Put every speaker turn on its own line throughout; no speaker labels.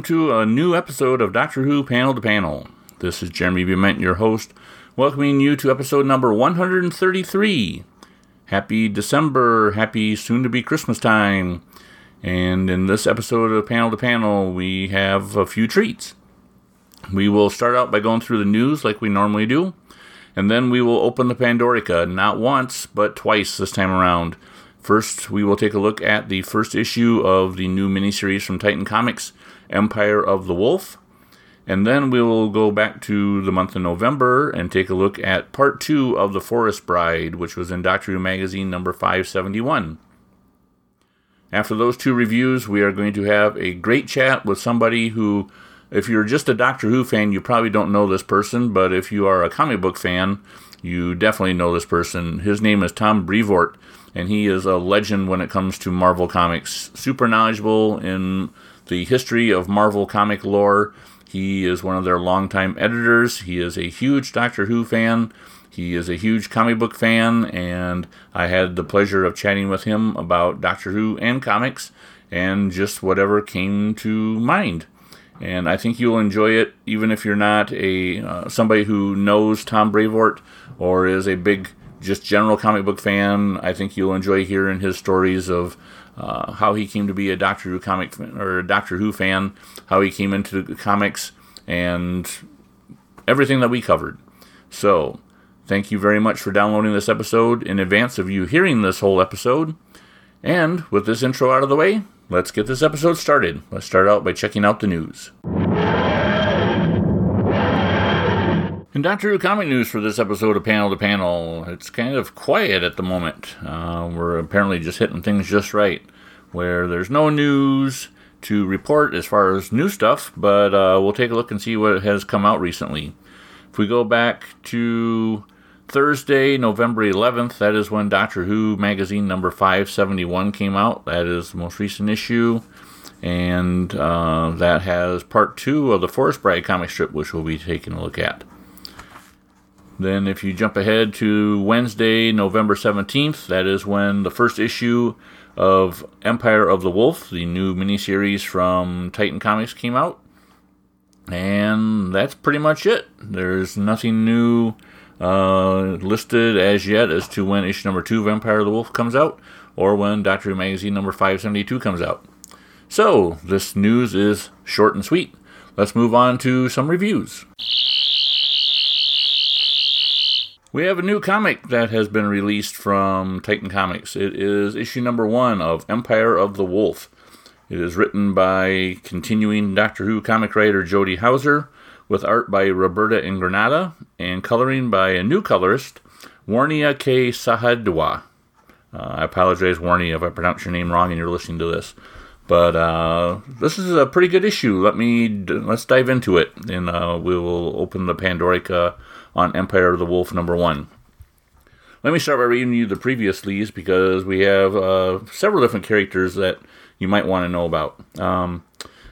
welcome to a new episode of Doctor Who Panel to Panel. This is Jeremy Bement, your host, welcoming you to episode number 133. Happy December, happy soon to be Christmas time. And in this episode of Panel to Panel, we have a few treats. We will start out by going through the news like we normally do, and then we will open the Pandorica, not once, but twice this time around. First, we will take a look at the first issue of the new miniseries from Titan Comics, Empire of the Wolf. And then we will go back to the month of November and take a look at part two of The Forest Bride, which was in Doctor Who Magazine number 571. After those two reviews, we are going to have a great chat with somebody who, if you're just a Doctor Who fan, you probably don't know this person, but if you are a comic book fan, you definitely know this person. His name is Tom Brevoort and he is a legend when it comes to Marvel Comics. Super knowledgeable in the history of Marvel comic lore. He is one of their longtime editors. He is a huge Doctor Who fan. He is a huge comic book fan, and I had the pleasure of chatting with him about Doctor Who and comics and just whatever came to mind. And I think you'll enjoy it, even if you're not a uh, somebody who knows Tom Brevoort or is a big just general comic book fan, I think you'll enjoy hearing his stories of uh, how he came to be a Doctor Who comic or a Doctor Who fan, how he came into comics, and everything that we covered. So, thank you very much for downloading this episode in advance of you hearing this whole episode. And with this intro out of the way, let's get this episode started. Let's start out by checking out the news. In Doctor Who comic news for this episode of Panel to Panel, it's kind of quiet at the moment. Uh, we're apparently just hitting things just right, where there's no news to report as far as new stuff, but uh, we'll take a look and see what has come out recently. If we go back to Thursday, November 11th, that is when Doctor Who magazine number 571 came out. That is the most recent issue. And uh, that has part two of the Forest Bride comic strip, which we'll be taking a look at. Then, if you jump ahead to Wednesday, November 17th, that is when the first issue of Empire of the Wolf, the new miniseries from Titan Comics, came out. And that's pretty much it. There's nothing new uh, listed as yet as to when issue number two of Empire of the Wolf comes out or when Doctor Who Magazine number 572 comes out. So, this news is short and sweet. Let's move on to some reviews. We have a new comic that has been released from Titan Comics. It is issue number one of Empire of the Wolf. It is written by continuing Doctor Who comic writer Jody Houser, with art by Roberta Ingranata, and coloring by a new colorist, Warnia K. Sahadewa. Uh, I apologize, Warnia, if I pronounce your name wrong and you're listening to this. But uh, this is a pretty good issue. Let me let's dive into it, and uh, we will open the Pandorica on Empire of the Wolf number one. Let me start by reading you the previous leads because we have uh, several different characters that you might want to know about. Um,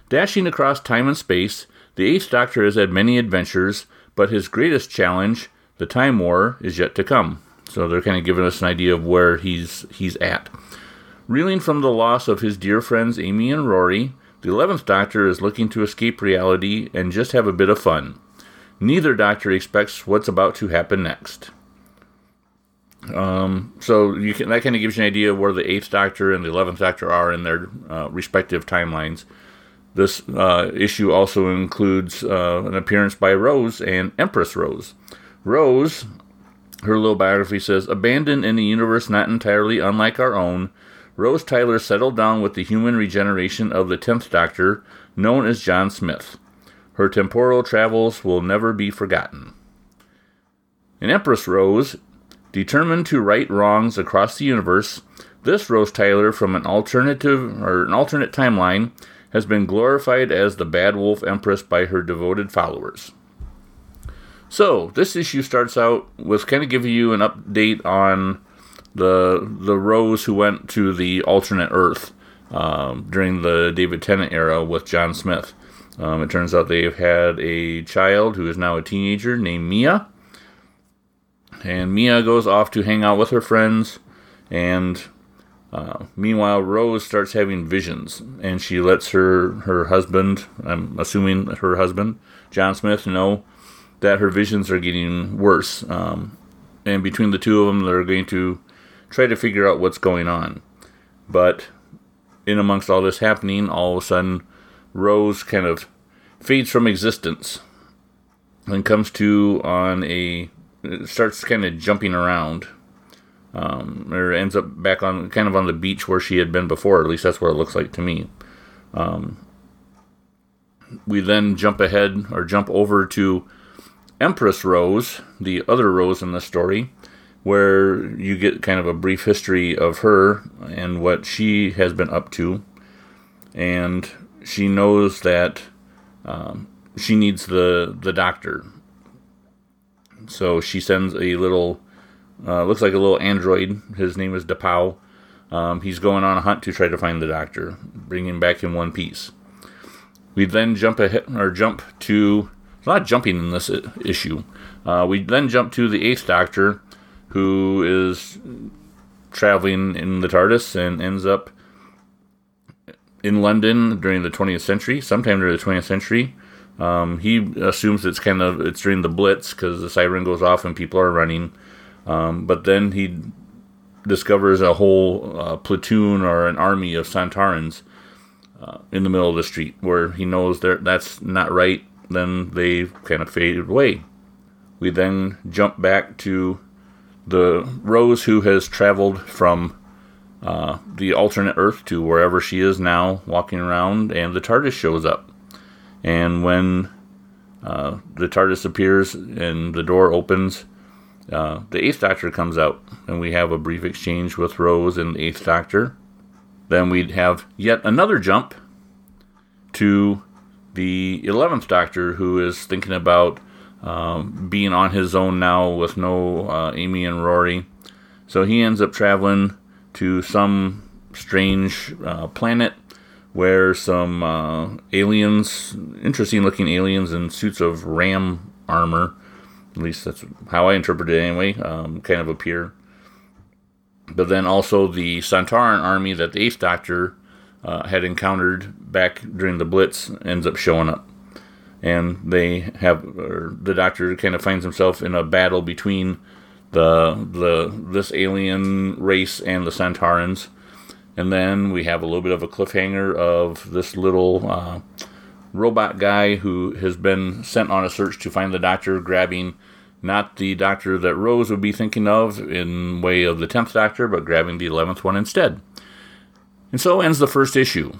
dashing across time and space, the Eighth Doctor has had many adventures, but his greatest challenge, the Time War, is yet to come. So they're kind of giving us an idea of where he's he's at. Reeling from the loss of his dear friends Amy and Rory, the Eleventh Doctor is looking to escape reality and just have a bit of fun. Neither doctor expects what's about to happen next. Um, so you can, that kind of gives you an idea of where the Eighth Doctor and the Eleventh Doctor are in their uh, respective timelines. This uh, issue also includes uh, an appearance by Rose and Empress Rose. Rose, her little biography says, abandoned in a universe not entirely unlike our own, Rose Tyler settled down with the human regeneration of the Tenth Doctor, known as John Smith. Her temporal travels will never be forgotten. An Empress Rose, determined to right wrongs across the universe, this Rose Tyler from an alternative or an alternate timeline has been glorified as the Bad Wolf Empress by her devoted followers. So this issue starts out with kind of giving you an update on the the Rose who went to the alternate Earth um, during the David Tennant era with John Smith. Um, it turns out they've had a child who is now a teenager named Mia. And Mia goes off to hang out with her friends, and Uh, meanwhile, Rose starts having visions, and she lets her her husband, I'm assuming her husband, John Smith, know that her visions are getting worse. Um, and between the two of them, they're going to try to figure out what's going on. But in amongst all this happening, all of a sudden, Rose kind of fades from existence and comes to on a starts kind of jumping around um, or ends up back on kind of on the beach where she had been before. At least that's what it looks like to me. Um, we then jump ahead or jump over to Empress Rose, the other Rose in the story, where you get kind of a brief history of her and what she has been up to. And she knows that um, she needs the, the doctor. So she sends a little uh, looks like a little android. His name is Depow. Um, he's going on a hunt to try to find the doctor, bring him back in one piece. We then jump ahead or jump to of jumping in this issue. Uh, we then jump to the Eighth Doctor, who is traveling in the TARDIS and ends up in London during the 20th century, sometime during the 20th century. Um, he assumes it's kind of it's during the Blitz because the siren goes off and people are running. Um, but then he discovers a whole uh, platoon or an army of Sontarans uh, in the middle of the street where he knows that that's not right. Then they kind of faded away. We then jump back to the Rose who has traveled from uh, the alternate Earth to wherever she is now, walking around, and the TARDIS shows up. And when uh, the TARDIS appears and the door opens, uh, the Eighth Doctor comes out, and we have a brief exchange with Rose and the Eighth Doctor. Then we'd have yet another jump to the Eleventh Doctor, who is thinking about um, being on his own now with no uh, Amy and Rory. So he ends up traveling to some strange uh, planet where some uh, aliens, interesting looking aliens in suits of ram armor, at least that's how I interpret it anyway, um, kind of appear. But then also the Sontaran army that the Eighth Doctor uh, had encountered back during the Blitz ends up showing up. And they have, the Doctor kind of finds himself in a battle between the the this alien race and the Sontarans. And then we have a little bit of a cliffhanger of this little uh, robot guy who has been sent on a search to find the Doctor, grabbing not the doctor that Rose would be thinking of in way of the 10th doctor, but grabbing the 11th one instead. And so ends the first issue.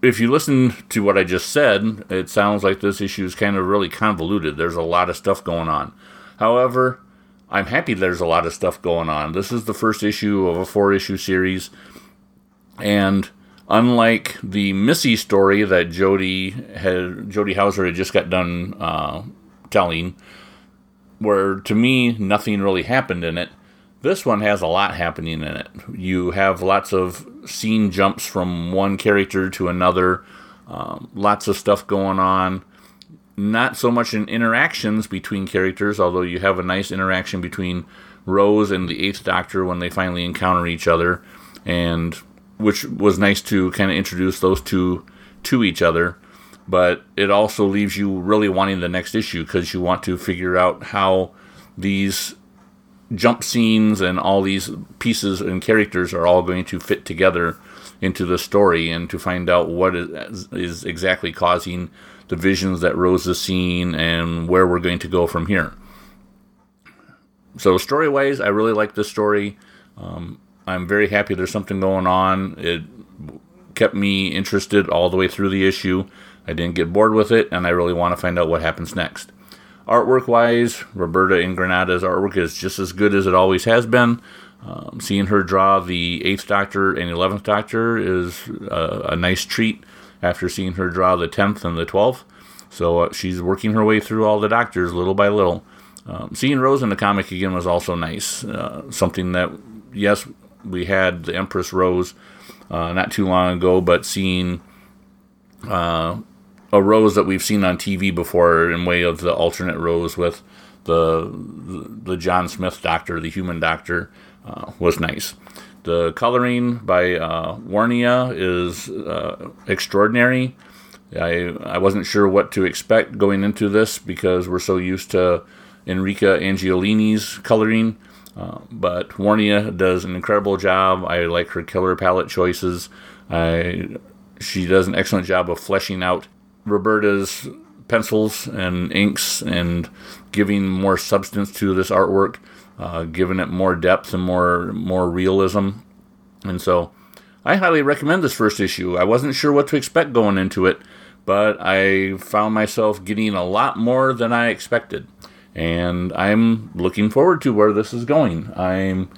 If you listen to what I just said, it sounds like this issue is kind of really convoluted. There's a lot of stuff going on. However, I'm happy there's a lot of stuff going on. This is the first issue of a four issue series. And unlike the Missy story that Jody had Jody Houser had just got done uh, telling, where to me nothing really happened in it. This one has a lot happening in it. You have lots of scene jumps from one character to another, um, lots of stuff going on. Not so much in interactions between characters, although you have a nice interaction between Rose and the Eighth Doctor when they finally encounter each other, and which was nice to kind of introduce those two to each other. But it also leaves you really wanting the next issue because you want to figure out how these jump scenes and all these pieces and characters are all going to fit together into the story and to find out what is, is exactly causing the visions that Rose is seeing and where we're going to go from here. So, story wise, I really like this story. Um, I'm very happy there's something going on. It kept me interested all the way through the issue. I didn't get bored with it, and I really want to find out what happens next. Artwork wise, Roberta Ingranata's artwork is just as good as it always has been. Um, seeing her draw the 8th Doctor and 11th Doctor is a, a, nice treat after seeing her draw the 10th and the 12th. So uh, she's working her way through all the Doctors little by little. Um, seeing Rose in the comic again was also nice. Uh, something that, yes, we had the Empress Rose uh, not too long ago, but seeing uh, a rose that we've seen on TV before in way of the alternate rose with the the John Smith doctor, the human doctor, uh, was nice. The coloring by uh, Warnia is uh, extraordinary. I, I wasn't sure what to expect going into this because we're so used to Enrica Angiolini's coloring. Uh, but Warnia does an incredible job. I like her killer palette choices. I, she does an excellent job of fleshing out Roberta's pencils and inks and giving more substance to this artwork, uh, giving it more depth and more more realism. And so, I highly recommend this first issue. I wasn't sure what to expect going into it, but I found myself getting a lot more than I expected, and I'm looking forward to where this is going. I'm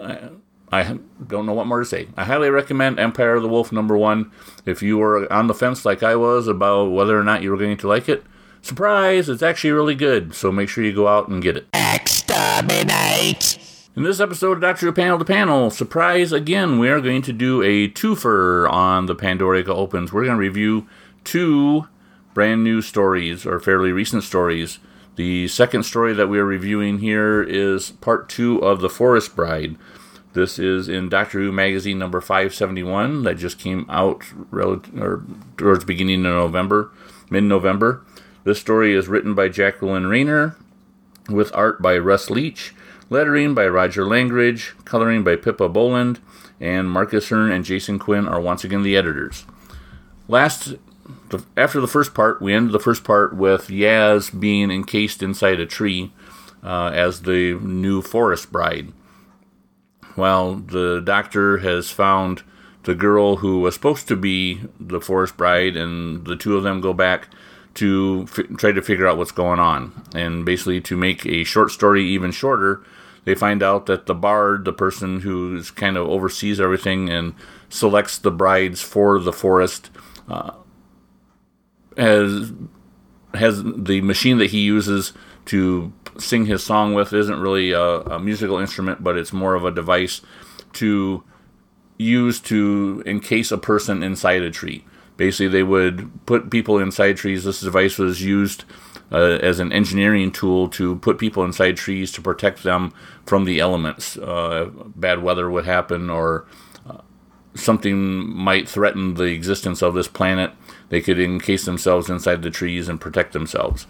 I, I don't know what more to say. I highly recommend Empire of the Wolf number one. If you were on the fence like I was about whether or not you were going to like it, surprise, it's actually really good. So make sure you go out and get it. Exterminate! In this episode of Doctor Who Panel to Panel, surprise again, we are going to do a twofer on the Pandorica Opens. We're going to review two brand new stories, or fairly recent stories. The second story that we are reviewing here is part two of The Forest Bride. This is in Doctor Who magazine number 571 that just came out rel- or towards beginning of November, mid-November. This story is written by Jacqueline Rayner with art by Russ Leach, lettering by Roger Langridge, coloring by Pippa Boland, and Marcus Hearn and Jason Quinn are once again the editors. Last after the first part, we ended the first part with Yaz being encased inside a tree uh, as the new forest bride. Well, the doctor has found the girl who was supposed to be the forest bride, and the two of them go back to f- try to figure out what's going on. And basically, to make a short story even shorter, they find out that the bard, the person who kind of oversees everything and selects the brides for the forest, uh, has has the machine that he uses to sing his song with isn't really a, a, musical instrument, but it's more of a device to use to encase a person inside a tree. Basically, they would put people inside trees. This device was used uh, as an engineering tool to put people inside trees to protect them from the elements. Uh, bad weather would happen, or uh, something might threaten the existence of this planet. They could encase themselves inside the trees and protect themselves.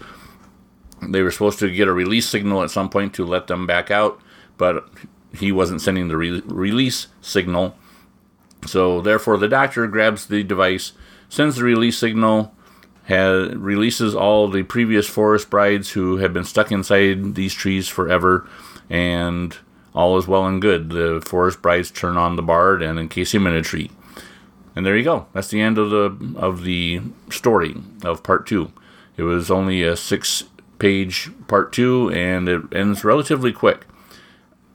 They were supposed to get a release signal at some point to let them back out, but he wasn't sending the re- release signal. So, therefore, the doctor grabs the device, sends the release signal, has, releases all the previous forest brides who have been stuck inside these trees forever, and all is well and good. The forest brides turn on the bard and encase him in a tree. And there you go. That's the end of the of the story of part two. It was only a six page part two, and it ends relatively quick.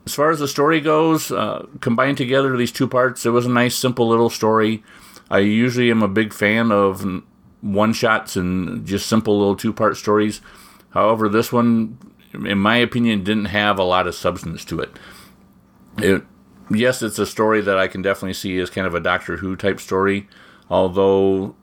As far as the story goes, uh, combined together these two parts, it was a nice, simple little story. I usually am a big fan of one shots and just simple little two part stories. However, this one, in my opinion, didn't have a lot of substance to it. It yes, it's a story that I can definitely see as kind of a Doctor Who type story, although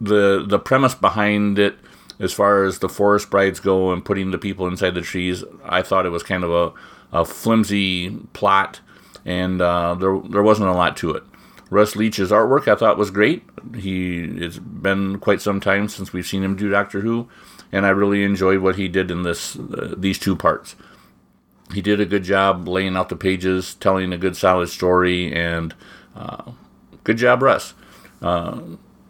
the the premise behind it as far as the forest brides go and putting the people inside the trees, I thought it was kind of a, a flimsy plot, and uh, there there wasn't a lot to it. Russ Leach's artwork I thought was great. He it's been quite some time since we've seen him do Doctor Who, and I really enjoyed what he did in this uh, these two parts. He did a good job laying out the pages, telling a good solid story, and uh, good job, Russ. Uh,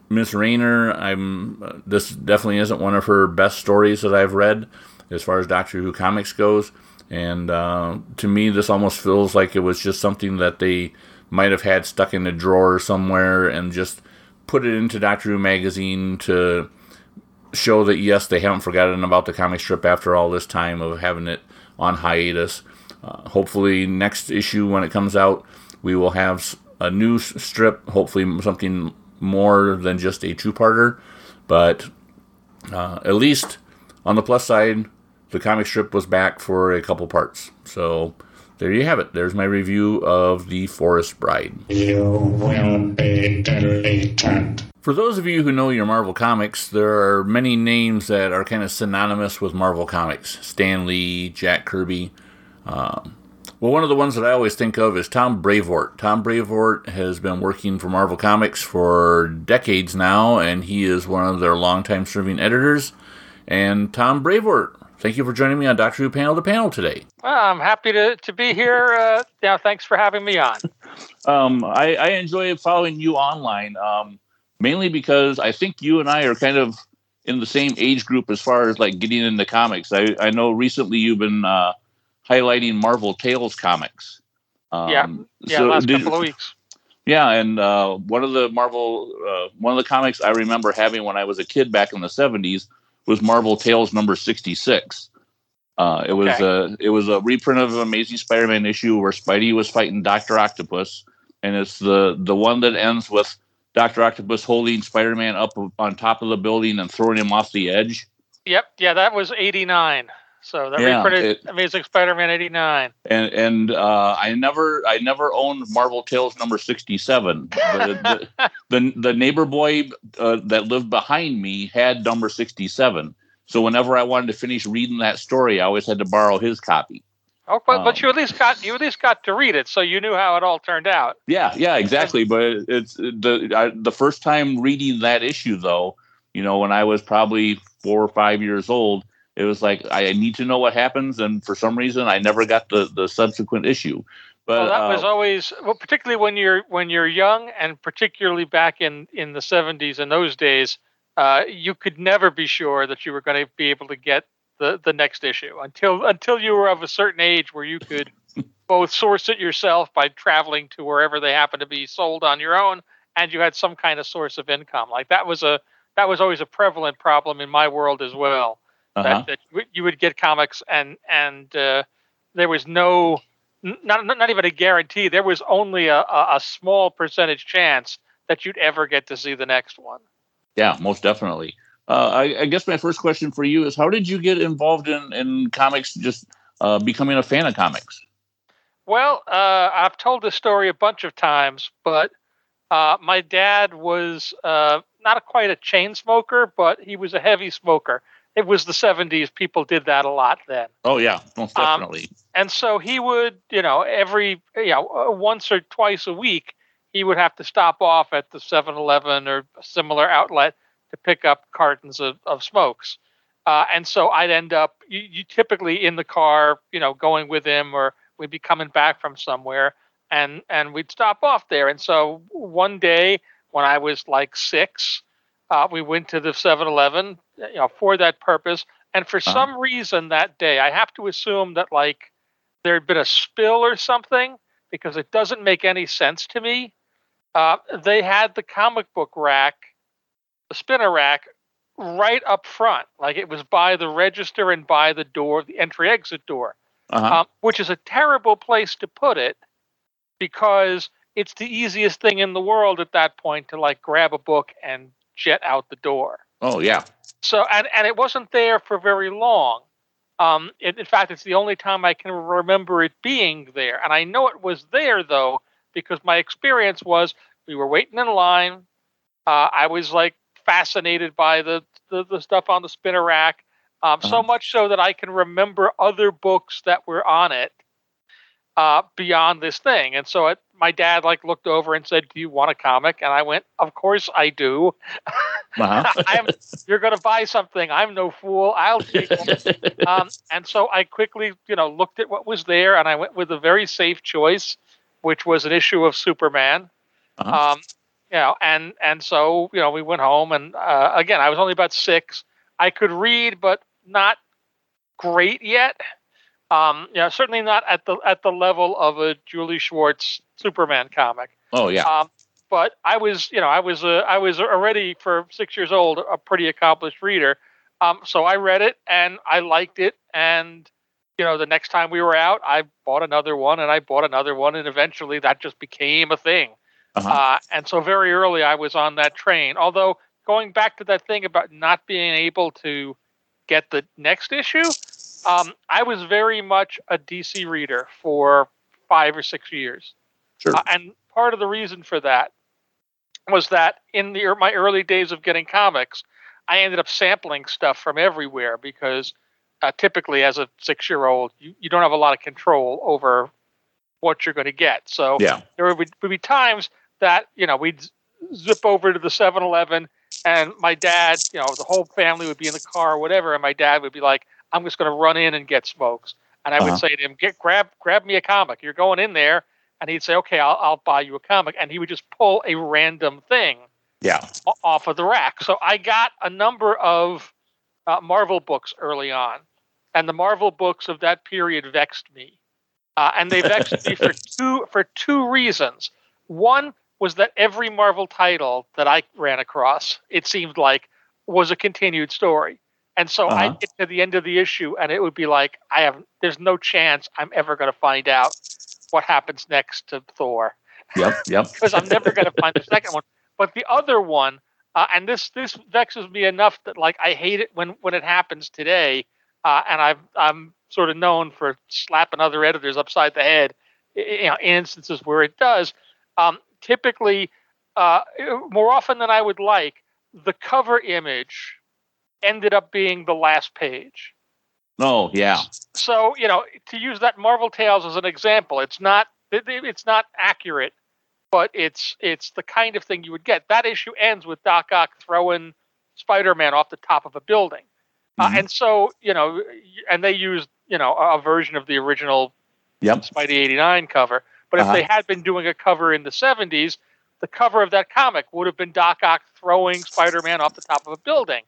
Miss Rayner, I'm this definitely isn't one of her best stories that I've read as far as Doctor Who comics goes, and uh, to me, this almost feels like it was just something that they might have had stuck in a drawer somewhere and just put it into Doctor Who magazine to show that yes, they haven't forgotten about the comic strip after all this time of having it on hiatus. Uh, hopefully, next issue when it comes out, we will have a new strip. Hopefully, something more than just a two-parter, but uh, at least on the plus side, the comic strip was back for a couple parts. So there you have it. There's my review of The Forest Bride. You will be deleted. For those of you who know your Marvel Comics, there are many names that are kind of synonymous with Marvel Comics Stan Lee, Jack Kirby. Uh, Well, one of the ones that I always think of is Tom Brevoort. Tom Brevoort has been working for Marvel Comics for decades now, and he is one of their longtime serving editors. And Tom Brevoort, thank you for joining me on Doctor Who Panel to Panel today.
Well, I'm happy to, to be here. Uh, yeah, thanks for having me on.
um, I, I, enjoy following you online, um, mainly because I think you and I are kind of in the same age group as far as like getting into comics. I, I know recently you've been uh, highlighting Marvel Tales comics.
Um, yeah, yeah, so last did, couple of weeks.
Yeah, and uh, one of the Marvel, uh, one of the comics I remember having when I was a kid back in the '70s was Marvel Tales number 66. Uh, it was a it was a reprint of an Amazing Spider-Man issue where Spidey was fighting Doctor Octopus, and it's the the one that ends with Doctor Octopus holding Spider-Man up on top of the building and throwing him off the edge.
Yep, yeah, that was '89. So that yeah, reprinted it, Amazing Spider-Man '89.
And and uh, I never I never owned Marvel Tales number 67. The the, the, the, neighbor boy uh, that lived behind me had number 67. So whenever I wanted to finish reading that story, I always had to borrow his copy.
Oh, but, um, but you at least got you at least got to read it, so you knew how it all turned out.
Yeah, yeah, exactly. But it's the I, the first time reading that issue, though, you know, when I was probably four or five years old, it was like I need to know what happens, and for some reason, I never got the the subsequent issue.
But well, that uh, was always well, particularly when you're when you're young, and particularly back in in the '70s in those days, uh, you could never be sure that you were going to be able to get the the next issue until until you were of a certain age where you could both source it yourself by traveling to wherever they happen to be sold on your own, and you had some kind of source of income. Like that was a that was always a prevalent problem in my world as well uh-huh. that, that, you would get comics and and uh, there was no not not even a guarantee. There was only a, a small percentage chance that you'd ever get to see the next one.
Yeah, most definitely. Uh, I, I, guess my first question for you is: How did you get involved in in comics? Just uh, becoming a fan of comics.
Well, uh, I've told this story a bunch of times, but uh, my dad was uh, not a, quite a chain smoker, but he was a heavy smoker it was the 70s. People did that a lot then.
Oh yeah, most um, definitely. Um,
and so he would, you know, every you know uh, once or twice a week, he would have to stop off at the 7-Eleven or a similar outlet to pick up cartons of, of smokes. Uh, and so I'd end up you, you typically in the car, you know, going with him, or we'd be coming back from somewhere, and and we'd stop off there. And so one day when I was like six, uh, we went to the 7-Eleven, you know, for that purpose. And for uh-huh. some reason that day, I have to assume that like there had been a spill or something because it doesn't make any sense to me. Uh, they had the comic book rack, the spinner rack, right up front, like it was by the register and by the door, the entry exit door, uh-huh. um, which is a terrible place to put it because it's the easiest thing in the world at that point to like grab a book and jet out the door.
Oh yeah.
So and and it wasn't there for very long. Um, it, in fact, it's the only time I can remember it being there, and I know it was there though because my experience was we were waiting in line. Uh, I was like fascinated by the, the, the stuff on the spinner rack, um, uh-huh. so much so that I can remember other books that were on it uh, beyond this thing. And so it, my dad like looked over and said, "Do you want a comic?" And I went, "Of course I do. Uh-huh. you're going to buy something. I'm no fool. I'll take it." um, and so I quickly, you know, looked at what was there, and I went with a very safe choice, which was an issue of Superman. Uh-huh. Um, you know, and and so you know, we went home, and uh, again, I was only about six. I could read, but not great yet. Um, yeah, certainly not at the at the level of a Julie Schwartz Superman comic.
Oh yeah. Um,
but I was, you know, I was a, I was already for six years old a pretty accomplished reader. Um, so I read it and I liked it, and you know, the next time we were out, I bought another one and I bought another one, and eventually that just became a thing. Uh-huh. Uh, and so very early I was on that train. Although going back to that thing about not being able to get the next issue, um, I was very much a DC reader for five or six years.
Sure. Uh,
and part of the reason for that was that in the my early days of getting comics, I ended up sampling stuff from everywhere because uh, typically, as a six year old, you, you don't have a lot of control over what you're going to get. So
Yeah.
there would, would be times that you know we'd zip over to the 7-Eleven and my dad, you know, the whole family would be in the car or whatever, and my dad would be like, "I'm just going to run in and get smokes," and I would
Uh-huh.
say to him, "Get grab grab me a comic. You're going in there." And he'd say, "Okay, I'll, I'll buy you a comic," and he would just pull a random thing
Yeah.
off of the rack. So I got a number of uh, Marvel books early on, and the Marvel books of that period vexed me, uh, and they vexed me for two for two reasons. One was that every Marvel title that I ran across, it seemed like, was a continued story. And so
Uh-huh.
I'd get to the end of the issue, and it would be like, I have, there's no chance I'm ever going to find out what happens next to Thor
Yep. Yep.
because I'm never going to find the second one. But the other one, uh, and this this vexes me enough that like I hate it when when it happens today, uh, and I've I'm sort of known for slapping other editors upside the head, you know, in instances where it does. Um, typically, uh, more often than I would like, the cover image ended up being the last page.
Oh, yeah.
So you know, to use that Marvel Tales as an example, it's not it- it- it's not accurate, but it's it's the kind of thing you would get. That issue ends with Doc Ock throwing Spider-Man off the top of a building, uh,
Mhm.
and so you know, and they used you know a a version of the original
Yep.
Spidey '89 cover. But if
Uh-huh.
they had been doing a cover in the '70s, the cover of that comic would have been Doc Ock throwing Spider-Man off the top of a building,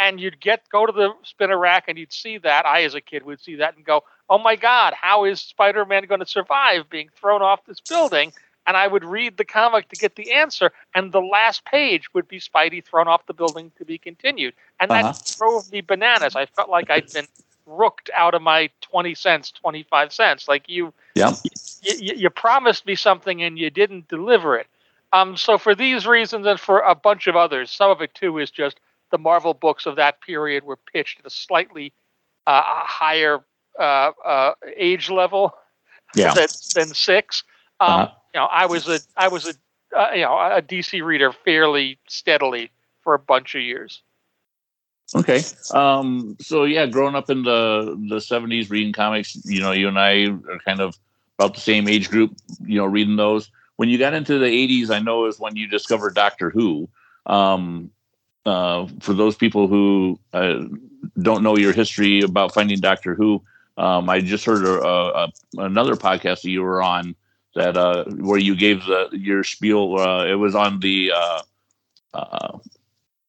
and you'd get go to the spinner rack and you'd see that. I, as a kid, would see that and go, "Oh my God, how is Spider-Man going to survive being thrown off this building?" And I would read the comic to get the answer, and the last page would be Spidey thrown off the building to be continued, and that
Uh-huh.
drove me bananas. I felt like I'd been rooked out of my 20 cents, 25 cents. Like you, you, you you promised me something and you didn't deliver it. Um, so for these reasons and for a bunch of others, some of it too is just the Marvel books of that period were pitched at a slightly uh, higher uh, uh, age level
Yeah.
than, than six. Um,
Uh-huh.
You know, I was a I was a uh, you know a DC reader fairly steadily for a bunch of years.
Okay. Um, so yeah, growing up in the the seventies, reading comics, you know, you and I are kind of about the same age group. You know, reading those. When you got into the eighties, I know is when you discovered Doctor Who. Um, uh, for those people who uh, don't know your history about finding Doctor Who, um, I just heard a, a, another podcast that you were on that uh, where you gave the your spiel. Uh, it was on the uh, uh,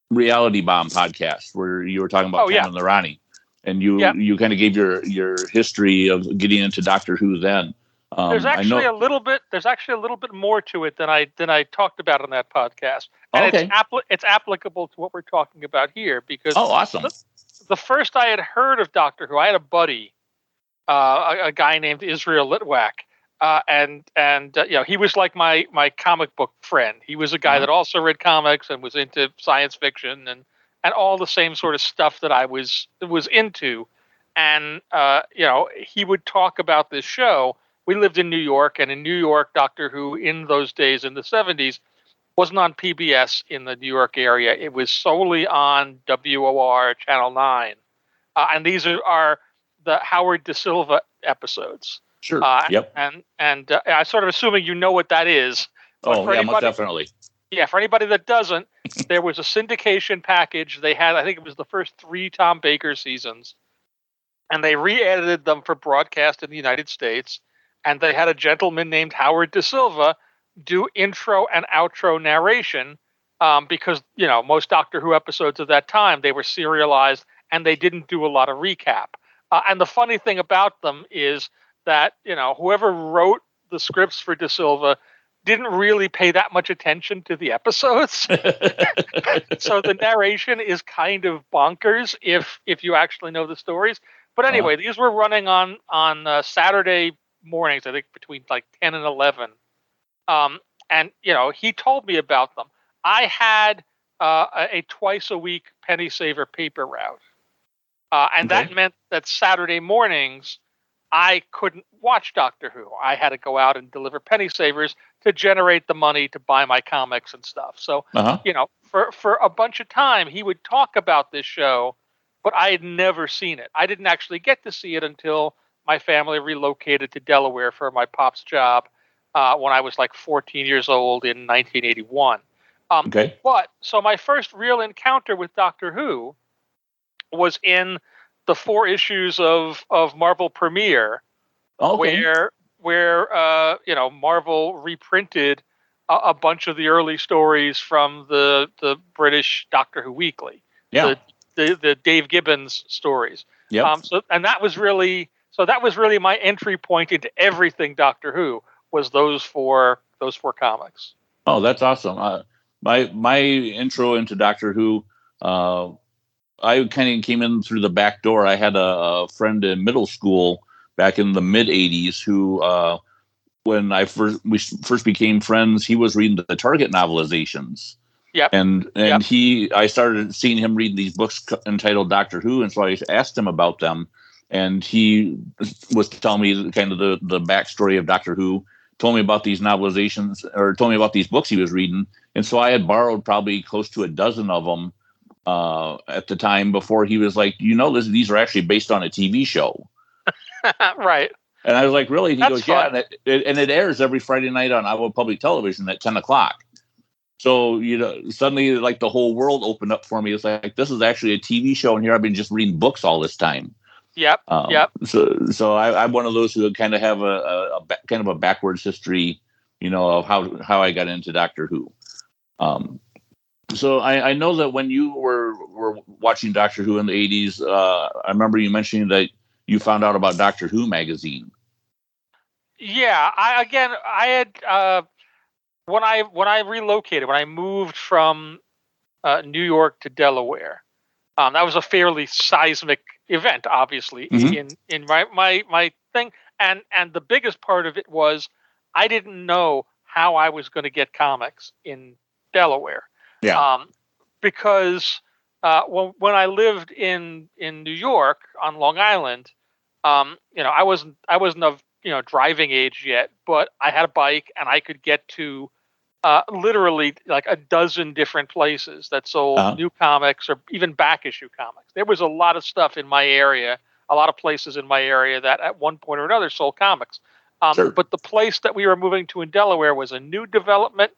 Reality Bomb podcast where you were talking about
Oh, yeah.
Cameron Larani, and you you kind of gave your your history of getting into Doctor Who. Then um,
there's actually
know.
a little bit there's actually a little bit more to it than I than I talked about on that podcast. And
Okay.
it's appli- it's applicable to what we're talking about here because
oh, awesome!
the first I had heard of Doctor Who, I had a buddy, uh, a, a guy named Israel Litwack, uh, and and uh, you know he was like my my comic book friend. He was a guy
Uh-huh.
that also read comics and was into science fiction and and all the same sort of stuff that I was was into. And uh, you know he would talk about this show. We lived in New York, and in New York, Doctor Who in those days in the '70s wasn't on PBS in the New York area. It was solely on WOR Channel 9. Uh, and these are, are the Howard Da Silva episodes.
Sure.
Uh,
yep.
And and uh, I'm sort of assuming you know what that is.
Oh, yeah,
anybody-
definitely.
Yeah, for anybody that doesn't, there was a syndication package. They had, I think it was the first three Tom Baker seasons, and they re-edited them for broadcast in the United States. And they had a gentleman named Howard Da Silva do intro and outro narration um, because you know most Doctor Who episodes of that time they were serialized and they didn't do a lot of recap. Uh, and the funny thing about them is that you know whoever wrote the scripts for Da Silva didn't really pay that much attention to the episodes. so the narration is kind of bonkers if if you actually know the stories. But anyway, these were running on on uh, Saturday mornings, I think between like ten and eleven. Um, and you know, he told me about them. I had uh, a, a twice a week penny saver paper route, uh, and
Okay.
that meant that Saturday mornings I couldn't watch Doctor Who. I had to go out and deliver penny savers to generate the money to buy my comics and stuff. So
uh-huh.
you know, for for a bunch of time, he would talk about this show, but I had never seen it. I didn't actually get to see it until my family relocated to Delaware for my pop's job uh, when I was like 14 years old in 1981. Um,
Okay.
But so my first real encounter with Doctor Who was in the four issues of of Marvel Premiere,
Okay.
where where uh, you know Marvel reprinted a, a bunch of the early stories from the the British Doctor Who Weekly,
yeah.
the the Dave Gibbons stories.
Yep.
Um, so and that was really so that was really my entry point into everything Doctor Who was those four those four comics.
Oh, that's awesome. Uh, my my intro into Doctor Who, uh, I kind of came in through the back door. I had a, a friend in middle school back in the mid '80s who, uh, when I first we first became friends, he was reading the Target novelizations.
Yep.
And and
Yep.
he, I started seeing him read these books entitled Doctor Who, and so I asked him about them, and he was telling me kind of the the backstory of Doctor Who told me about these novelizations or told me about these books he was reading. And so I had borrowed probably close to a dozen of them uh, at the time before he was like, you know, this, these are actually based on a TV show.
right.
And I was like, really? He
That's
goes, yeah. And it, it, and it airs every Friday night on Iowa Public Television at 10 o'clock. So, you know, suddenly like the whole world opened up for me. It's like, this is actually a TV show. And here I've been just reading books all this time.
Yep.
Um,
Yep.
So, so I, I'm one of those who kind of have a, a, a kind of a backwards history, you know, of how how I got into Doctor Who. Um, so I, I know that when you were were watching Doctor Who in the 80s, uh, I remember you mentioning that you found out about Doctor Who magazine.
Yeah. I again I had uh, when I when I relocated when I moved from uh, New York to Delaware. Um, that was a fairly seismic event, obviously,
Mhm.
in in my, my my thing. And and the biggest part of it was I didn't know how I was going to get comics in Delaware.
Yeah.
Um, because uh, when when I lived in in New York on Long Island, um, you know, I wasn't I wasn't of you know driving age yet, but I had a bike and I could get to uh, literally like a dozen different places that sold
Uh-huh.
new comics or even back issue comics. There was a lot of stuff in my area, a lot of places in my area that at one point or another sold comics. Um,
Sure.
But the place that we were moving to in Delaware was a new development.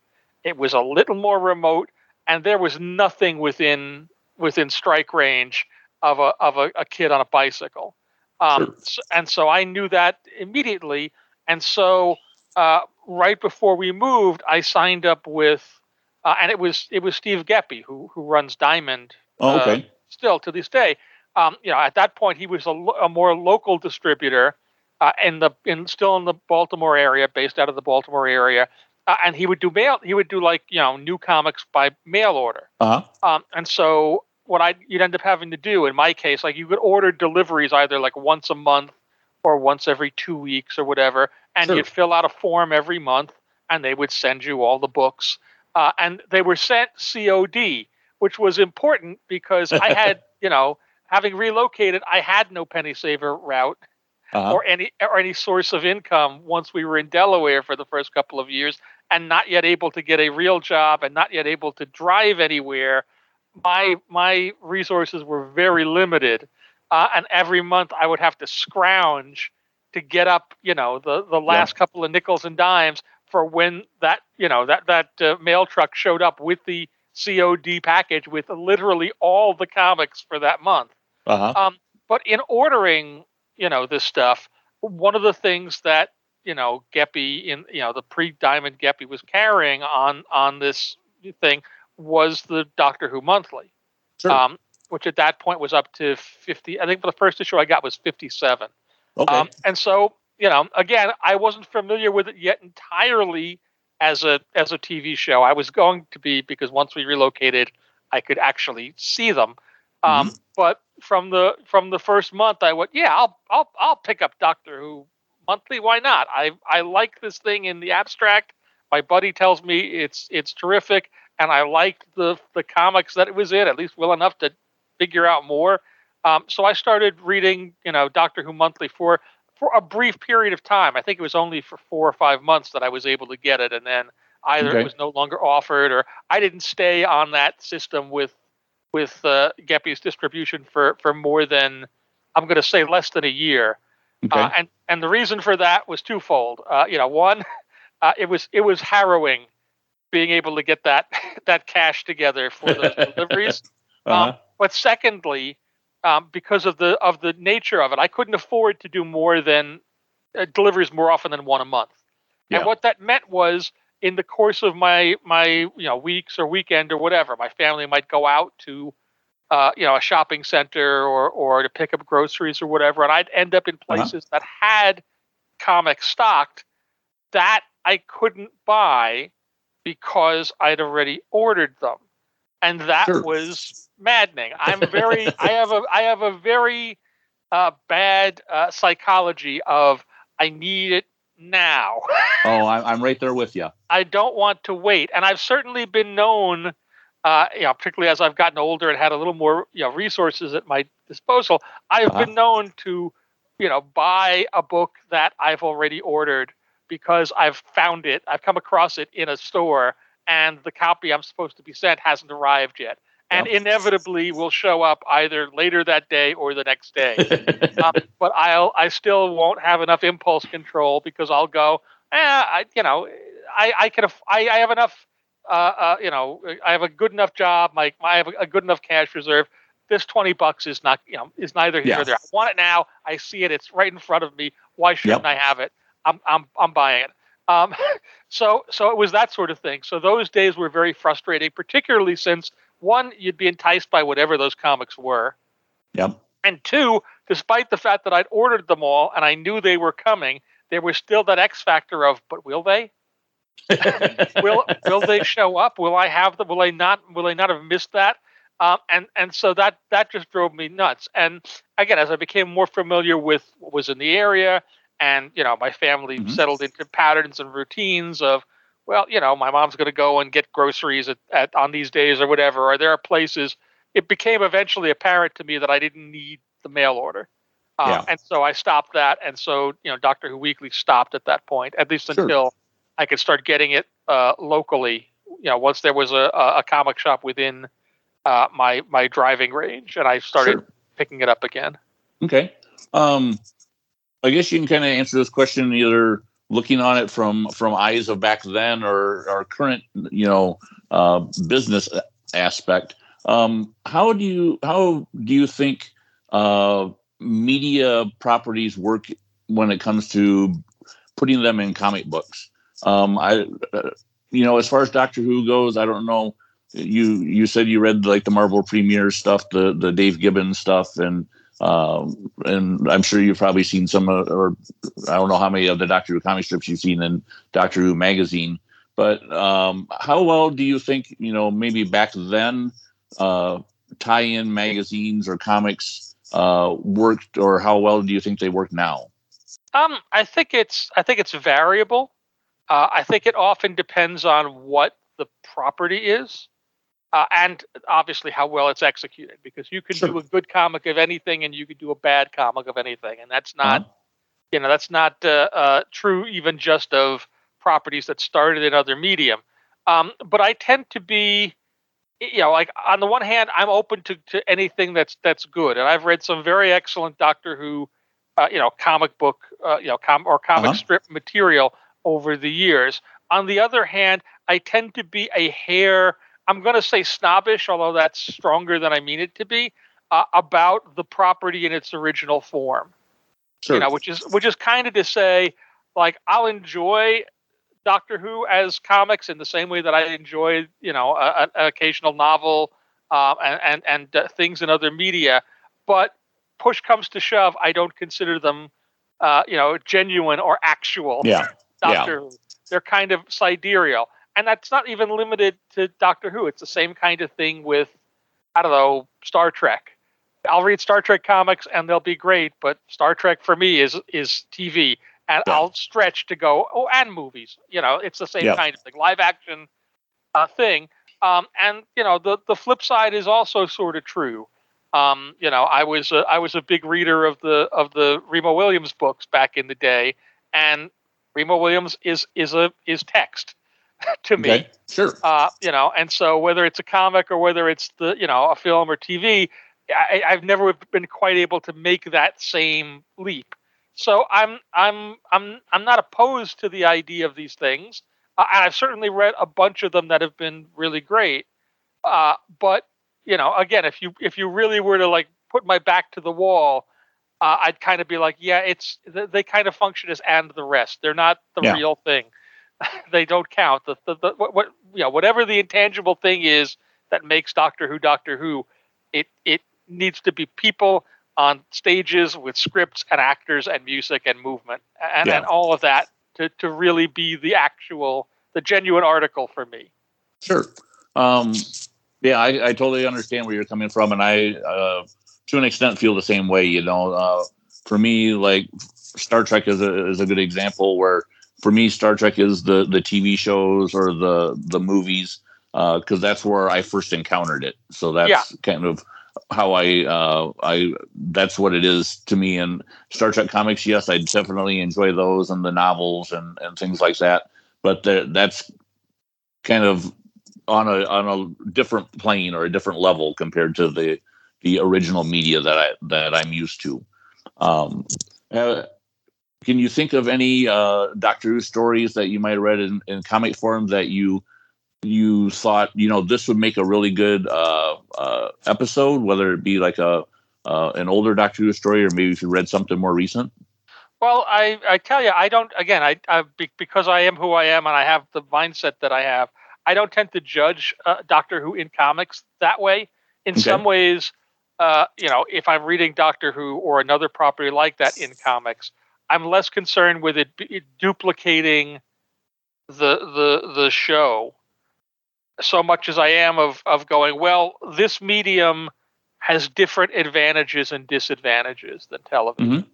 It was a little more remote, and there was nothing within within strike range of a of a, a kid on a bicycle. Um,
Sure.
s- and so I knew that immediately. And so uh, right before we moved, I signed up with, uh, and it was it was Steve Geppi who who runs Diamond
Oh,
Uh,
okay.
still to this day. Um, you know, at that point, he was a, lo- a more local distributor uh, in the in still in the Baltimore area, based out of the Baltimore area, uh, and he would do mail. He would do like you know new comics by mail order.
uh huh.
Um, and so what I you'd end up having to do in my case, like you could order deliveries either like once a month or once every two weeks or whatever, and you'd fill out a form every month, and they would send you all the books, uh, and they were sent COD, which was important because I had you know having relocated, I had no penny saver route
Uh-huh.
or any or any source of income once we were in Delaware for the first couple of years and not yet able to get a real job and not yet able to drive anywhere. My my resources were very limited uh, and every month I would have to scrounge to get up you know the the last couple of nickels and dimes for when that you know that that uh, mail truck showed up with the COD package with literally all the comics for that month
Uh-huh.
um, but in ordering, you know, this stuff, one of the things that you know Geppi in you know the pre-Diamond Geppi was carrying on on this thing was the Doctor Who monthly,
Sure.
um, which at that point was up to fifty. I think for the first issue I got was fifty-seven.
okay.
Um, and so, you know, again, I wasn't familiar with it yet entirely as a as a TV show. I was going to be because once we relocated, I could actually see them. Um, But from the from the first month, I went, yeah, I'll I'll I'll pick up Doctor Who monthly. Why not? I I like this thing in the abstract. My buddy tells me it's it's terrific, and I liked the the comics that it was in at least well enough to figure out more. Um, so I started reading, you know, Doctor Who monthly for for a brief period of time. I think it was only for four or five months that I was able to get it, and then either
Okay.
it was no longer offered, or I didn't stay on that system with with uh, Geppi's distribution for for more than I'm going to say less than a year.
Okay.
Uh, and and the reason for that was twofold. Uh, you know, one, uh, it was it was harrowing being able to get that that cash together for those deliveries.
uh-huh.
Um, but secondly, um, because of the of the nature of it, I couldn't afford to do more than uh, deliveries more often than one a month.
Yeah.
And what that meant was, in the course of my my you know weeks or weekend or whatever, my family might go out to uh, you know a shopping center or or to pick up groceries or whatever, and I'd end up in
Uh-huh.
places that had comics stocked that I couldn't buy because I'd already ordered them, and that
Sure.
was maddening. I'm very I have a I have a very uh, bad uh, psychology of I need it now.
oh, I'm, I'm right there with you.
I don't want to wait, and I've certainly been known, uh, you know, particularly as I've gotten older and had a little more you know resources at my disposal. I've
Uh-huh.
been known to, you know, buy a book that I've already ordered because I've found it, I've come across it in a store, and the copy I'm supposed to be sent hasn't arrived yet, and
Yep.
inevitably will show up either later that day or the next day um, but I'll I still won't have enough impulse control because I'll go, eh, I, you know, I I can aff- I, I have enough, uh, uh, you know, I have a good enough job, my, I have a good enough cash reserve. This twenty bucks is not, you know, is neither here
Yeah.
nor there. I want it now. I see it. It's right in front of me. Why shouldn't I have it? I'm I'm I'm buying it. Um, so so it was that sort of thing. So those days were very frustrating, particularly since one, you'd be enticed by whatever those comics were.
yep.
And two, despite the fact that I'd ordered them all and I knew they were coming, there was still that X factor of, but will they? will will they show up? Will I have them? Will I not? Will I not have missed that? Um, and and so that that just drove me nuts. And again, as I became more familiar with what was in the area, and you know, my family
Mhm.
settled into patterns and routines of, well, you know, my mom's going to go and get groceries at, at on these days or whatever. Or there are places. It became eventually apparent to me that I didn't need the mail order. Um,
Yeah.
And so I stopped that. And so, you know, Doctor Who Weekly stopped at that point, at least
Sure.
until I could start getting it uh, locally. You know, once there was a, a a comic shop within uh, my my driving range, and I started
Sure.
picking it up again.
Okay. Um, I guess you can kind of answer this question either looking on it from from eyes of back then or or current, you know, uh, business aspect. Um, how do you how do you think uh, media properties work when it comes to putting them in comic books? Um, I, uh, you know, as far as Doctor Who goes, I don't know. You you said you read like the Marvel premiere stuff, the the Dave Gibbons stuff, and um, and I'm sure you've probably seen some, uh, or I don't know how many of the Doctor Who comic strips you've seen in Doctor Who magazine. But um, how well do you think, you know, maybe back then, uh, tie-in magazines or comics uh, worked, or how well do you think they work now?
Um, I think it's I think it's variable. Uh, I think it often depends on what the property is, uh, and obviously how well it's executed. Because you can
Sure.
do a good comic of anything, and you can do a bad comic of anything, and that's not
Uh-huh.
you know that's not uh, uh, true even just of properties that started in other medium. Um, but I tend to be, you know, like on the one hand, I'm open to, to anything that's that's good, and I've read some very excellent Doctor Who, uh, you know, comic book, uh, you know, com- or comic
Uh-huh.
strip material over the years. On the other hand, I tend to be a hair. I'm going to say snobbish, although that's stronger than I mean it to be, uh, about the property in its original form
Sure.
you know, which is which is kind of to say, like I'll enjoy Doctor Who as comics in the same way that I enjoy, you know, a, an occasional novel um, and and and uh, things in other media. But push comes to shove, I don't consider them, uh, you know, genuine or actual.
yeah.
Doctor Who. They're kind of sidereal. And that's not even limited to Doctor Who. It's the same kind of thing with, I don't know, Star Trek. I'll read Star Trek comics and they'll be great, but Star Trek for me is is TV. And
Yeah.
I'll stretch to go, oh, and movies. You know, it's the same
Yeah.
kind of thing, live action uh, thing. Um, and you know, the the flip side is also sort of true. Um, you know, I was a, I was a big reader of the of the Remo Williams books back in the day, and Remo Williams is is a is text to me.
Okay. Sure.
Uh, you know, and so whether it's a comic or whether it's the you know a film or TV, I, I've never been quite able to make that same leap. So I'm I'm I'm I'm not opposed to the idea of these things. Uh, and I've certainly read a bunch of them that have been really great. Uh, but you know, again, if you if you really were to like put my back to the wall, uh, I'd kind of be like, yeah, it's they kind of function as and the rest. They're not the yeah. real thing. they don't count. The, the, the what, what you know, whatever the intangible thing is that makes Doctor Who Doctor Who, it it needs to be people on stages with scripts and actors and music and movement and, yeah. and all of that to, to really be the actual the genuine article for me.
Sure. Um, yeah, I, I totally understand where you're coming from, and I, uh, to an extent, feel the same way. You know, uh, for me, like Star Trek is a is a good example where, for me, Star Trek is the the TV shows or the the movies because uh, that's where I first encountered it. So that's yeah. kind of how I uh, I that's what it is to me. And Star Trek comics, yes, I definitely enjoy those and the novels and and things like that. But that's kind of on a on a different plane or a different level compared to the the original media that I that I'm used to. Um, uh, can you think of any uh, Doctor Who stories that you might have read in, in comic form that you you thought you know this would make a really good uh, uh, episode, whether it be like a uh, an older Doctor Who story or maybe if you read something more recent?
Well, I, I tell you, I don't. Again, I, I because I am who I am and I have the mindset that I have. I don't tend to judge uh, Doctor Who in comics that way. In okay. some ways, uh, you know, if I'm reading Doctor Who or another property like that in comics, I'm less concerned with it, it duplicating the the the show so much as I am of of going, well, this medium has different advantages and disadvantages than television. Mm-hmm.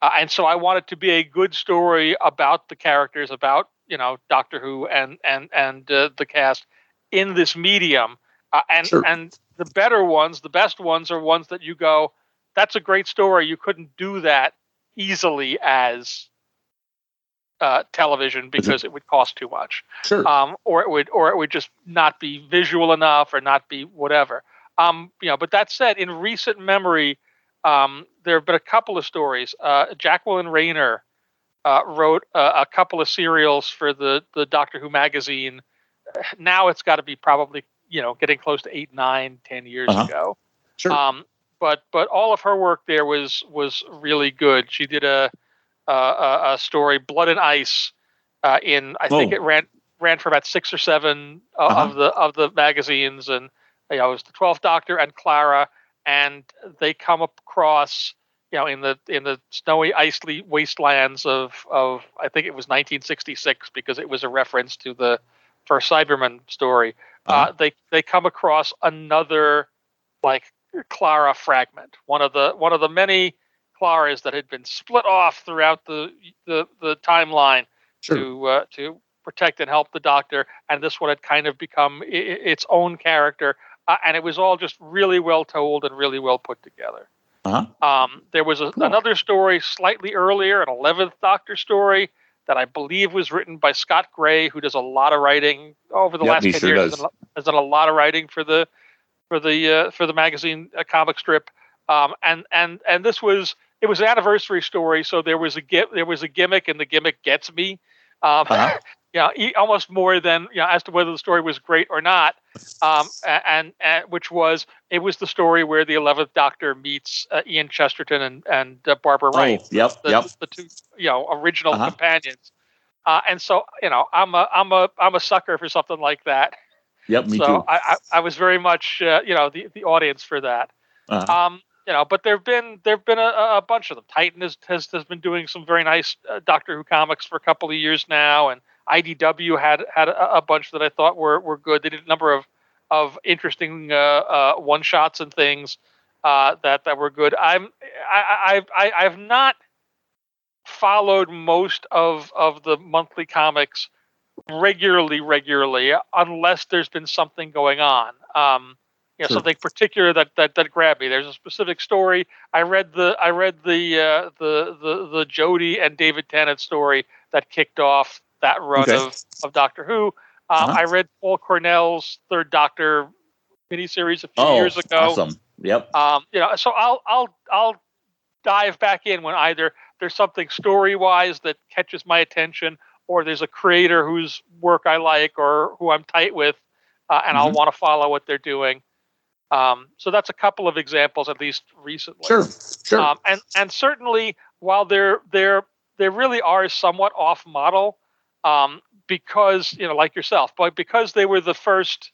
Uh, and so I want it to be a good story about the characters, about you know Doctor Who and and and uh, the cast in this medium. Uh, and sure. and the better ones, the best ones, are ones that you go, that's a great story. You couldn't do that easily as uh, television because it would cost too much,
sure.
um, or it would or it would just not be visual enough or not be whatever. Um, you know, but that said, in recent memory, um, there have been a couple of stories. Uh, Jacqueline Rayner uh, wrote a couple of serials for the the Doctor Who magazine. Now it's got to be probably you know getting close to eight, nine, ten years uh-huh. ago.
Sure.
Um, but but all of her work there was was really good. She did a uh, a, story, Blood and Ice, uh, in I think oh. it ran ran for about six or seven uh, uh-huh. of the of the magazines, and you know, it was the Twelfth Doctor and Clara, and they come across you know in the in the snowy icy wastelands of of I think it was 1966 because it was a reference to the first Cyberman story. Uh, uh-huh. Uh, they they come across another like Clara fragment, one of the one of the many Claras that had been split off throughout the the, the timeline sure. to uh, to protect and help the Doctor, and this one had kind of become I- its own character, uh, and it was all just really well told and really well put together.
Uh-huh.
Um, there was a, cool. another story slightly earlier, an eleventh Doctor story that I believe was written by Scott Gray, who does a lot of writing over the yep, last ten sure years. Has done, has done, a lot of writing for the for the uh, for the magazine uh, comic strip, um, and and and this was it was an anniversary story, so there was a there was a gimmick, and the gimmick gets me. Um, uh-huh. yeah, almost more than you know, as to whether the story was great or not. Um, and, and, which was it was the story where the eleventh Doctor meets uh, Ian Chesterton and and uh, Barbara oh, Wright.
Yep,
the,
yep.
The two you know original uh-huh. companions. Uh, and so you know I'm a I'm a I'm a sucker for something like that.
Yep, me
so
too.
I, I, I was very much uh, you know the the audience for that. Uh-huh. Um, you know, but there've been there've been a, a, bunch of them. Titan has, has has been doing some very nice uh, Doctor Who comics for a couple of years now, and IDW had had a, a, bunch that I thought were were good. They did a number of of interesting uh, uh, one shots and things uh, that that were good. I'm I, I I I've not followed most of of the monthly comics regularly regularly unless there's been something going on. Um, you know, sure. something particular that, that that grabbed me. There's a specific story. I read the I read the uh, the the the Jodie and David Tennant story that kicked off that run okay. of, of Doctor Who. Um, uh-huh. I read Paul Cornell's Third Doctor miniseries a few
oh,
years ago.
Awesome. Yep.
Um, you know, so I'll I'll I'll dive back in when either there's something story wise that catches my attention, or there's a creator whose work I like or who I'm tight with, uh, and mm-hmm. I'll want to follow what they're doing. Um, so that's a couple of examples, at least recently.
Sure, sure. Um,
and and certainly, while they're they're they really are somewhat off model, um, because you know, like yourself, but because they were the first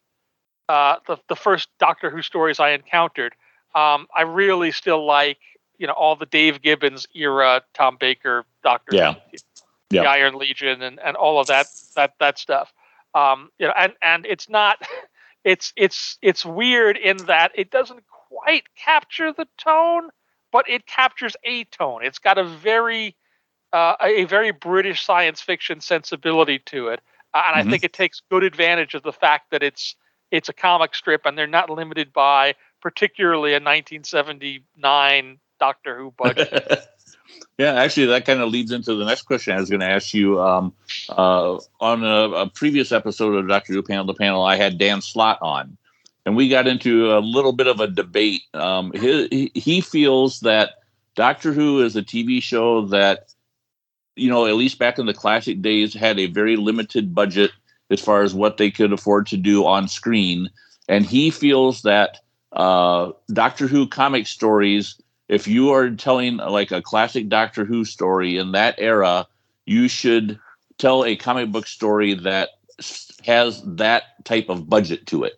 uh, the the first Doctor Who stories I encountered, um, I really still like you know all the Dave Gibbons era Tom Baker Doctor
yeah.
Who, yeah. the Iron Legion and, and all of that that that stuff. Um, you know, and and it's not it's it's it's weird in that it doesn't quite capture the tone, but it captures a tone. It's got a very uh, a very British science fiction sensibility to it, uh, and mm-hmm. I think it takes good advantage of the fact that it's it's a comic strip and they're not limited by particularly a 1979 Doctor Who budget.
yeah, actually, that kind of leads into the next question I was going to ask you. Um, uh, on a, a, previous episode of Doctor Who Panel the Panel, I had Dan Slott on, and we got into a little bit of a debate. Um, he, he feels that Doctor Who is a TV show that, you know, at least back in the classic days, had a very limited budget as far as what they could afford to do on screen. And he feels that uh, Doctor Who comic stories, if you are telling like a classic Doctor Who story in that era, you should tell a comic book story that has that type of budget to it.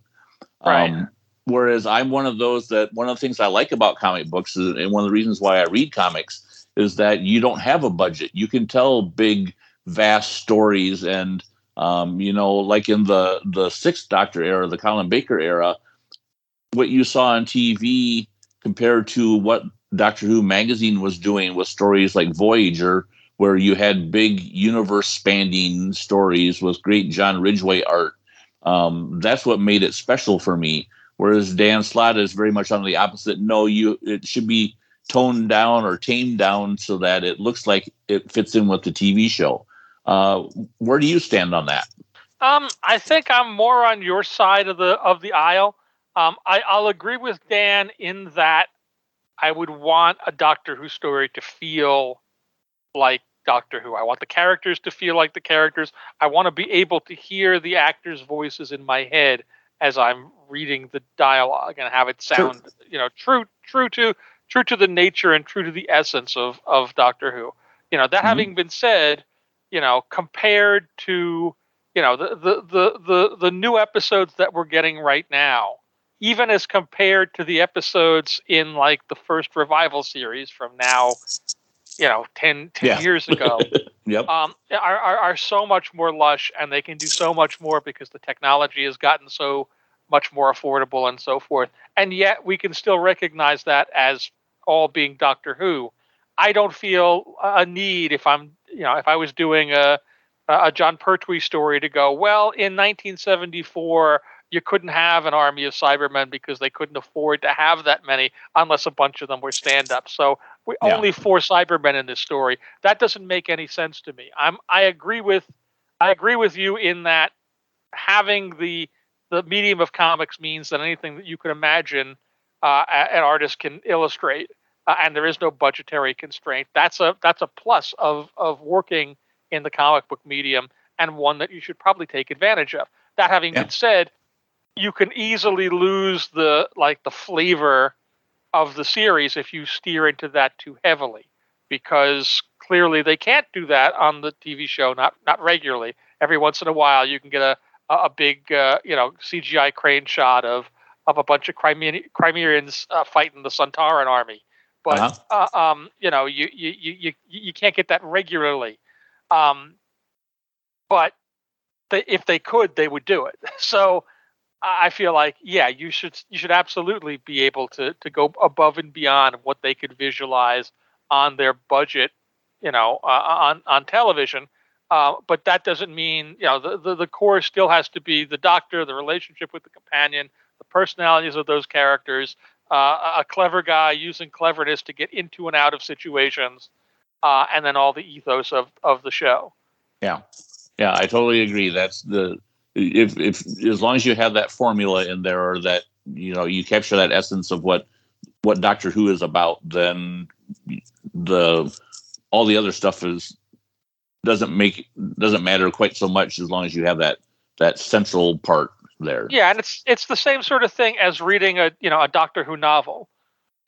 Right. Um,
whereas I'm one of those that one of the things I like about comic books is, and one of the reasons why I read comics is that you don't have a budget. You can tell big, vast stories and um, you know, like in the the Sixth Doctor era, the Colin Baker era, what you saw on TV compared to what Doctor Who magazine was doing with stories like Voyager, where you had big universe spanning stories with great John Ridgway art. Um, that's what made it special for me. Whereas Dan Slott is very much on the opposite. No, you it should be toned down or tamed down so that it looks like it fits in with the TV show. Uh, where do you stand on that?
Um, I think I'm more on your side of the of the aisle. Um, I, I'll agree with Dan in that I would want a Doctor Who story to feel like Doctor Who. I want the characters to feel like the characters. I want to be able to hear the actors' voices in my head as I'm reading the dialogue and have it sound, true. you know, true, true to true to the nature and true to the essence of of Doctor Who. You know, that mm-hmm. having been said, you know, compared to you know the, the the the the new episodes that we're getting right now, even as compared to the episodes in like the first revival series from now, you know, 10, 10 yeah. years ago,
yep.
um, are, are are so much more lush, and they can do so much more because the technology has gotten so much more affordable and so forth. And yet we can still recognize that as all being Doctor Who. I don't feel a need if I'm you know, if I was doing a a Jon Pertwee story to go, well, in 1974 you couldn't have an army of Cybermen because they couldn't afford to have that many unless a bunch of them were stand up. So we yeah. only four Cybermen in this story. That doesn't make any sense to me. I'm I agree with I agree with you in that having the the medium of comics means that anything that you could imagine uh, an artist can illustrate uh, and there is no budgetary constraint. That's a that's a plus of of working in the comic book medium and one that you should probably take advantage of. That having yeah. been said, you can easily lose the like the flavor of the series if you steer into that too heavily because clearly they can't do that on the TV show not not regularly. Every once in a while you can get a a big uh, you know CGI crane shot of of a bunch of Crimean, Crimeans uh, fighting the Sontaran army but uh-huh. uh, um, you know, you, you you you you can't get that regularly. Um, but they, if they could, they would do it. So I feel like, yeah, you should you should absolutely be able to to go above and beyond what they could visualize on their budget, you know, uh, on on television. Uh, but that doesn't mean you know the, the the core still has to be the doctor, the relationship with the companion, the personalities of those characters, uh, a clever guy using cleverness to get into and out of situations, uh, and then all the ethos of of the show.
Yeah, yeah, I totally agree. That's the if if as long as you have that formula in there, or that you know you capture that essence of what what Doctor Who is about, then the all the other stuff is doesn't make doesn't matter quite so much as long as you have that that central part there.
Yeah, and it's it's the same sort of thing as reading a you know a Doctor Who novel.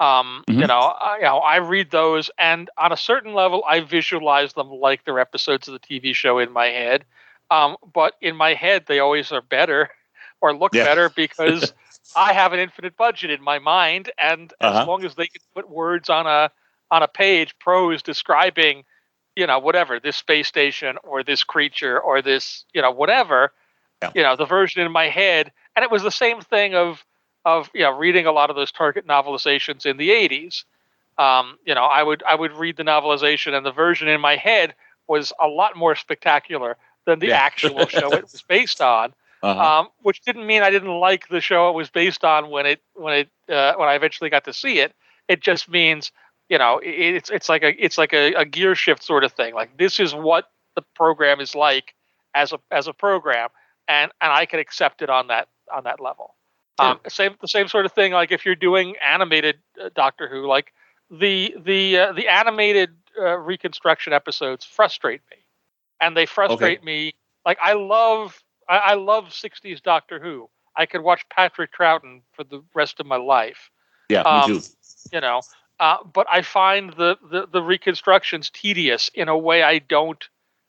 Um, mm-hmm. You know, I, you know, I read those, and on a certain level, I visualize them like they're episodes of the TV show in my head. Um, but in my head, they always are better or look yeah. better because I have an infinite budget in my mind, and uh-huh. as long as they can put words on a on a page, prose describing, you know, whatever this space station or this creature or this, you know, whatever, yeah. you know, the version in my head, and it was the same thing of of you know reading a lot of those Target novelizations in the '80s. Um, you know, I would I would read the novelization, and the version in my head was a lot more spectacular than the yeah. actual show it was based on. Uh-huh. Um, which didn't mean I didn't like the show it was based on when it when it uh, when I eventually got to see it. It just means you know it, it's it's like a it's like a, a, gear shift sort of thing. Like this is what the program is like as a as a program, and and I can accept it on that on that level. Um, same the same sort of thing. Like if you're doing animated uh, Doctor Who, like the the uh, the animated uh, reconstruction episodes frustrate me, and they frustrate okay. me. Like I love I, I love 60s Doctor Who. I could watch Patrick Troughton for the rest of my life.
Yeah, um, me too.
You know, uh, but I find the, the, the reconstructions tedious in a way I don't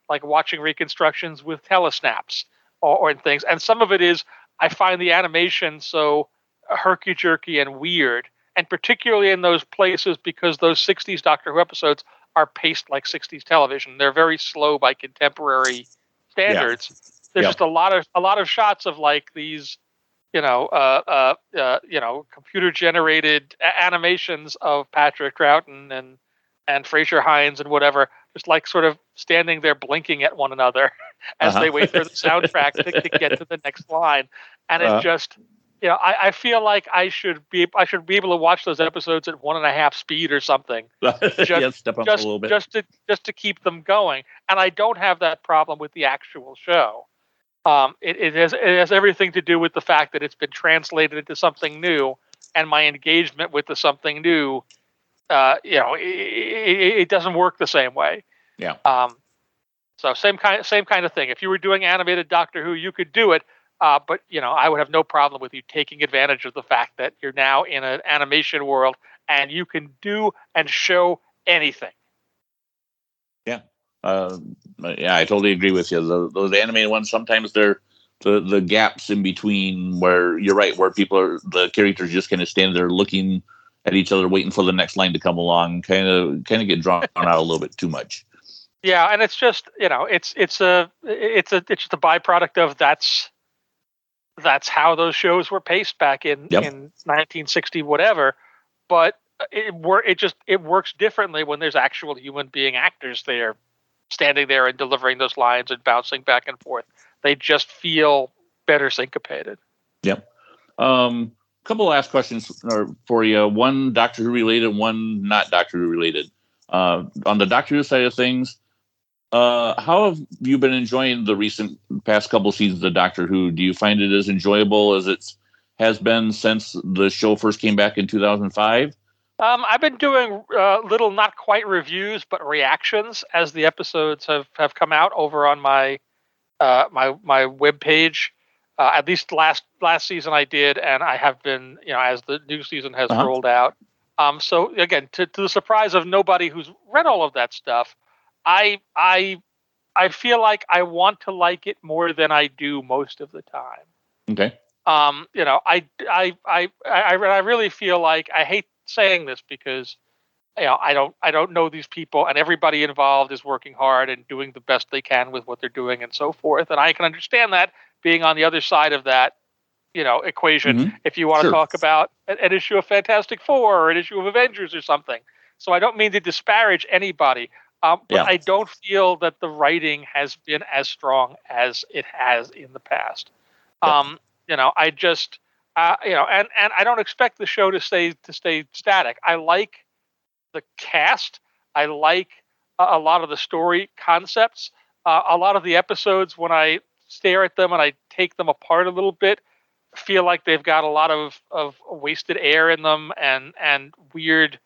like watching reconstructions with telesnaps or, or things. And some of it is I find the animation so herky jerky and weird, and particularly in those places because those 60s Doctor Who episodes are paced like 60s television. They're very slow by contemporary standards. Yeah there's just a lot of a lot of shots of like these you know uh, uh, uh, you know computer generated animations of Patrick Troughton and and Frazer Hines and whatever just like sort of standing there blinking at one another as uh-huh. they wait for the soundtrack to, to, get to the next line and it uh-huh. just you know I, I feel like I should be I should be able to watch those episodes at one and a half speed or something
just, yeah, step up
just,
a little bit.
just to just to keep them going and I don't have that problem with the actual show um, it, it, has, it has everything to do with the fact that it's been translated into something new, and my engagement with the something new, uh, you know, it, it, doesn't work the same way.
Yeah.
Um, so same kind, same kind of thing. If you were doing animated Doctor Who, you could do it, uh, but you know, I would have no problem with you taking advantage of the fact that you're now in an animation world and you can do and show anything.
Yeah. Uh, yeah, I totally agree with you. The, those animated ones sometimes they're the the gaps in between where you're right, where people are the characters just kind of stand there looking at each other, waiting for the next line to come along. Kind of kind of get drawn out a little bit too much.
Yeah, and it's just you know it's it's a it's a it's just a byproduct of that's that's how those shows were paced back in yep. in 1960 whatever. But it work it just it works differently when there's actual human being actors there standing there and delivering those lines and bouncing back and forth. They just feel better syncopated.
Yep. Um, couple last questions for you. One Doctor Who related, one not Doctor Who related. Uh, on the Doctor Who side of things, uh, how have you been enjoying the recent past couple seasons of Doctor Who? Do you find it as enjoyable as it has been since the show first came back in 2005?
Um, I've been doing uh, little, not quite reviews, but reactions as the episodes have, have come out over on my uh, my my web page. Uh, at least last last season I did, and I have been, you know, as the new season has uh-huh. rolled out. Um, so again, to, to the surprise of nobody who's read all of that stuff, I I I feel like I want to like it more than I do most of the time.
Okay.
Um, you know, I I I I, I really feel like I hate saying this because you know I don't I don't know these people and everybody involved is working hard and doing the best they can with what they're doing and so forth and I can understand that being on the other side of that you know equation mm-hmm. if you want sure. to talk about an, an, issue of Fantastic Four or an issue of Avengers or something so I don't mean to disparage anybody um, but yeah. I don't feel that the writing has been as strong as it has in the past yeah. um, you know I just uh, you know, and and I don't expect the show to stay to stay static. I like the cast. I like a, a lot of the story concepts. Uh, a lot of the episodes, when I stare at them and I take them apart a little bit, feel like they've got a lot of of wasted air in them and and weird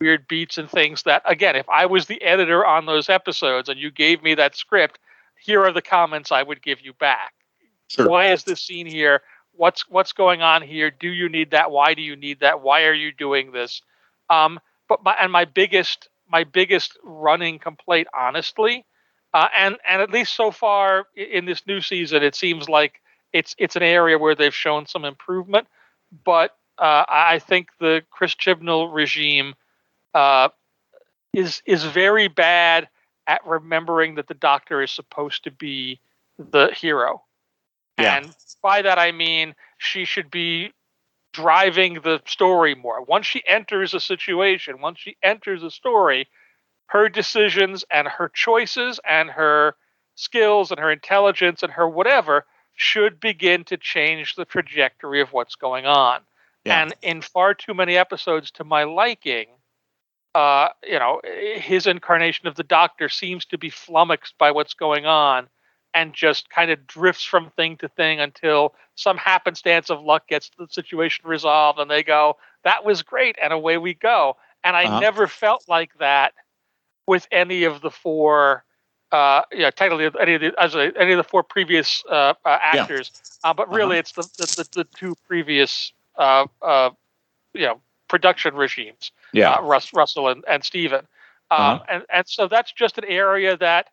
weird beats and things that again, if I was the editor on those episodes and you gave me that script, here are the comments I would give you back. Sure. Why is this scene here? What's what's going on here? Do you need that? Why do you need that? Why are you doing this? Um, but my and my biggest my biggest running complaint, honestly, uh, and and at least so far in this new season, it seems like it's it's an area where they've shown some improvement. But uh, I think the Chris Chibnall regime uh, is is very bad at remembering that the Doctor is supposed to be the hero. Yeah. And by that I mean she should be driving the story more. Once she enters a situation, once she enters a story, her decisions and her choices and her skills and her intelligence and her whatever should begin to change the trajectory of what's going on. Yeah. And in far too many episodes to my liking, uh, you know, his incarnation of the Doctor seems to be flummoxed by what's going on and just kind of drifts from thing to thing until some happenstance of luck gets the situation resolved and they go, that was great, and away we go. And I uh-huh. never felt like that with any of the four, uh, yeah, technically any of the, as a, any of the four previous uh, uh, actors. Yeah. Uh, but really, uh-huh. it's the, the, the, the, two previous, uh, uh, you know, production regimes.
Yeah,
Russ, Russell and, and Steven. Um, uh-huh. and, and so that's just an area that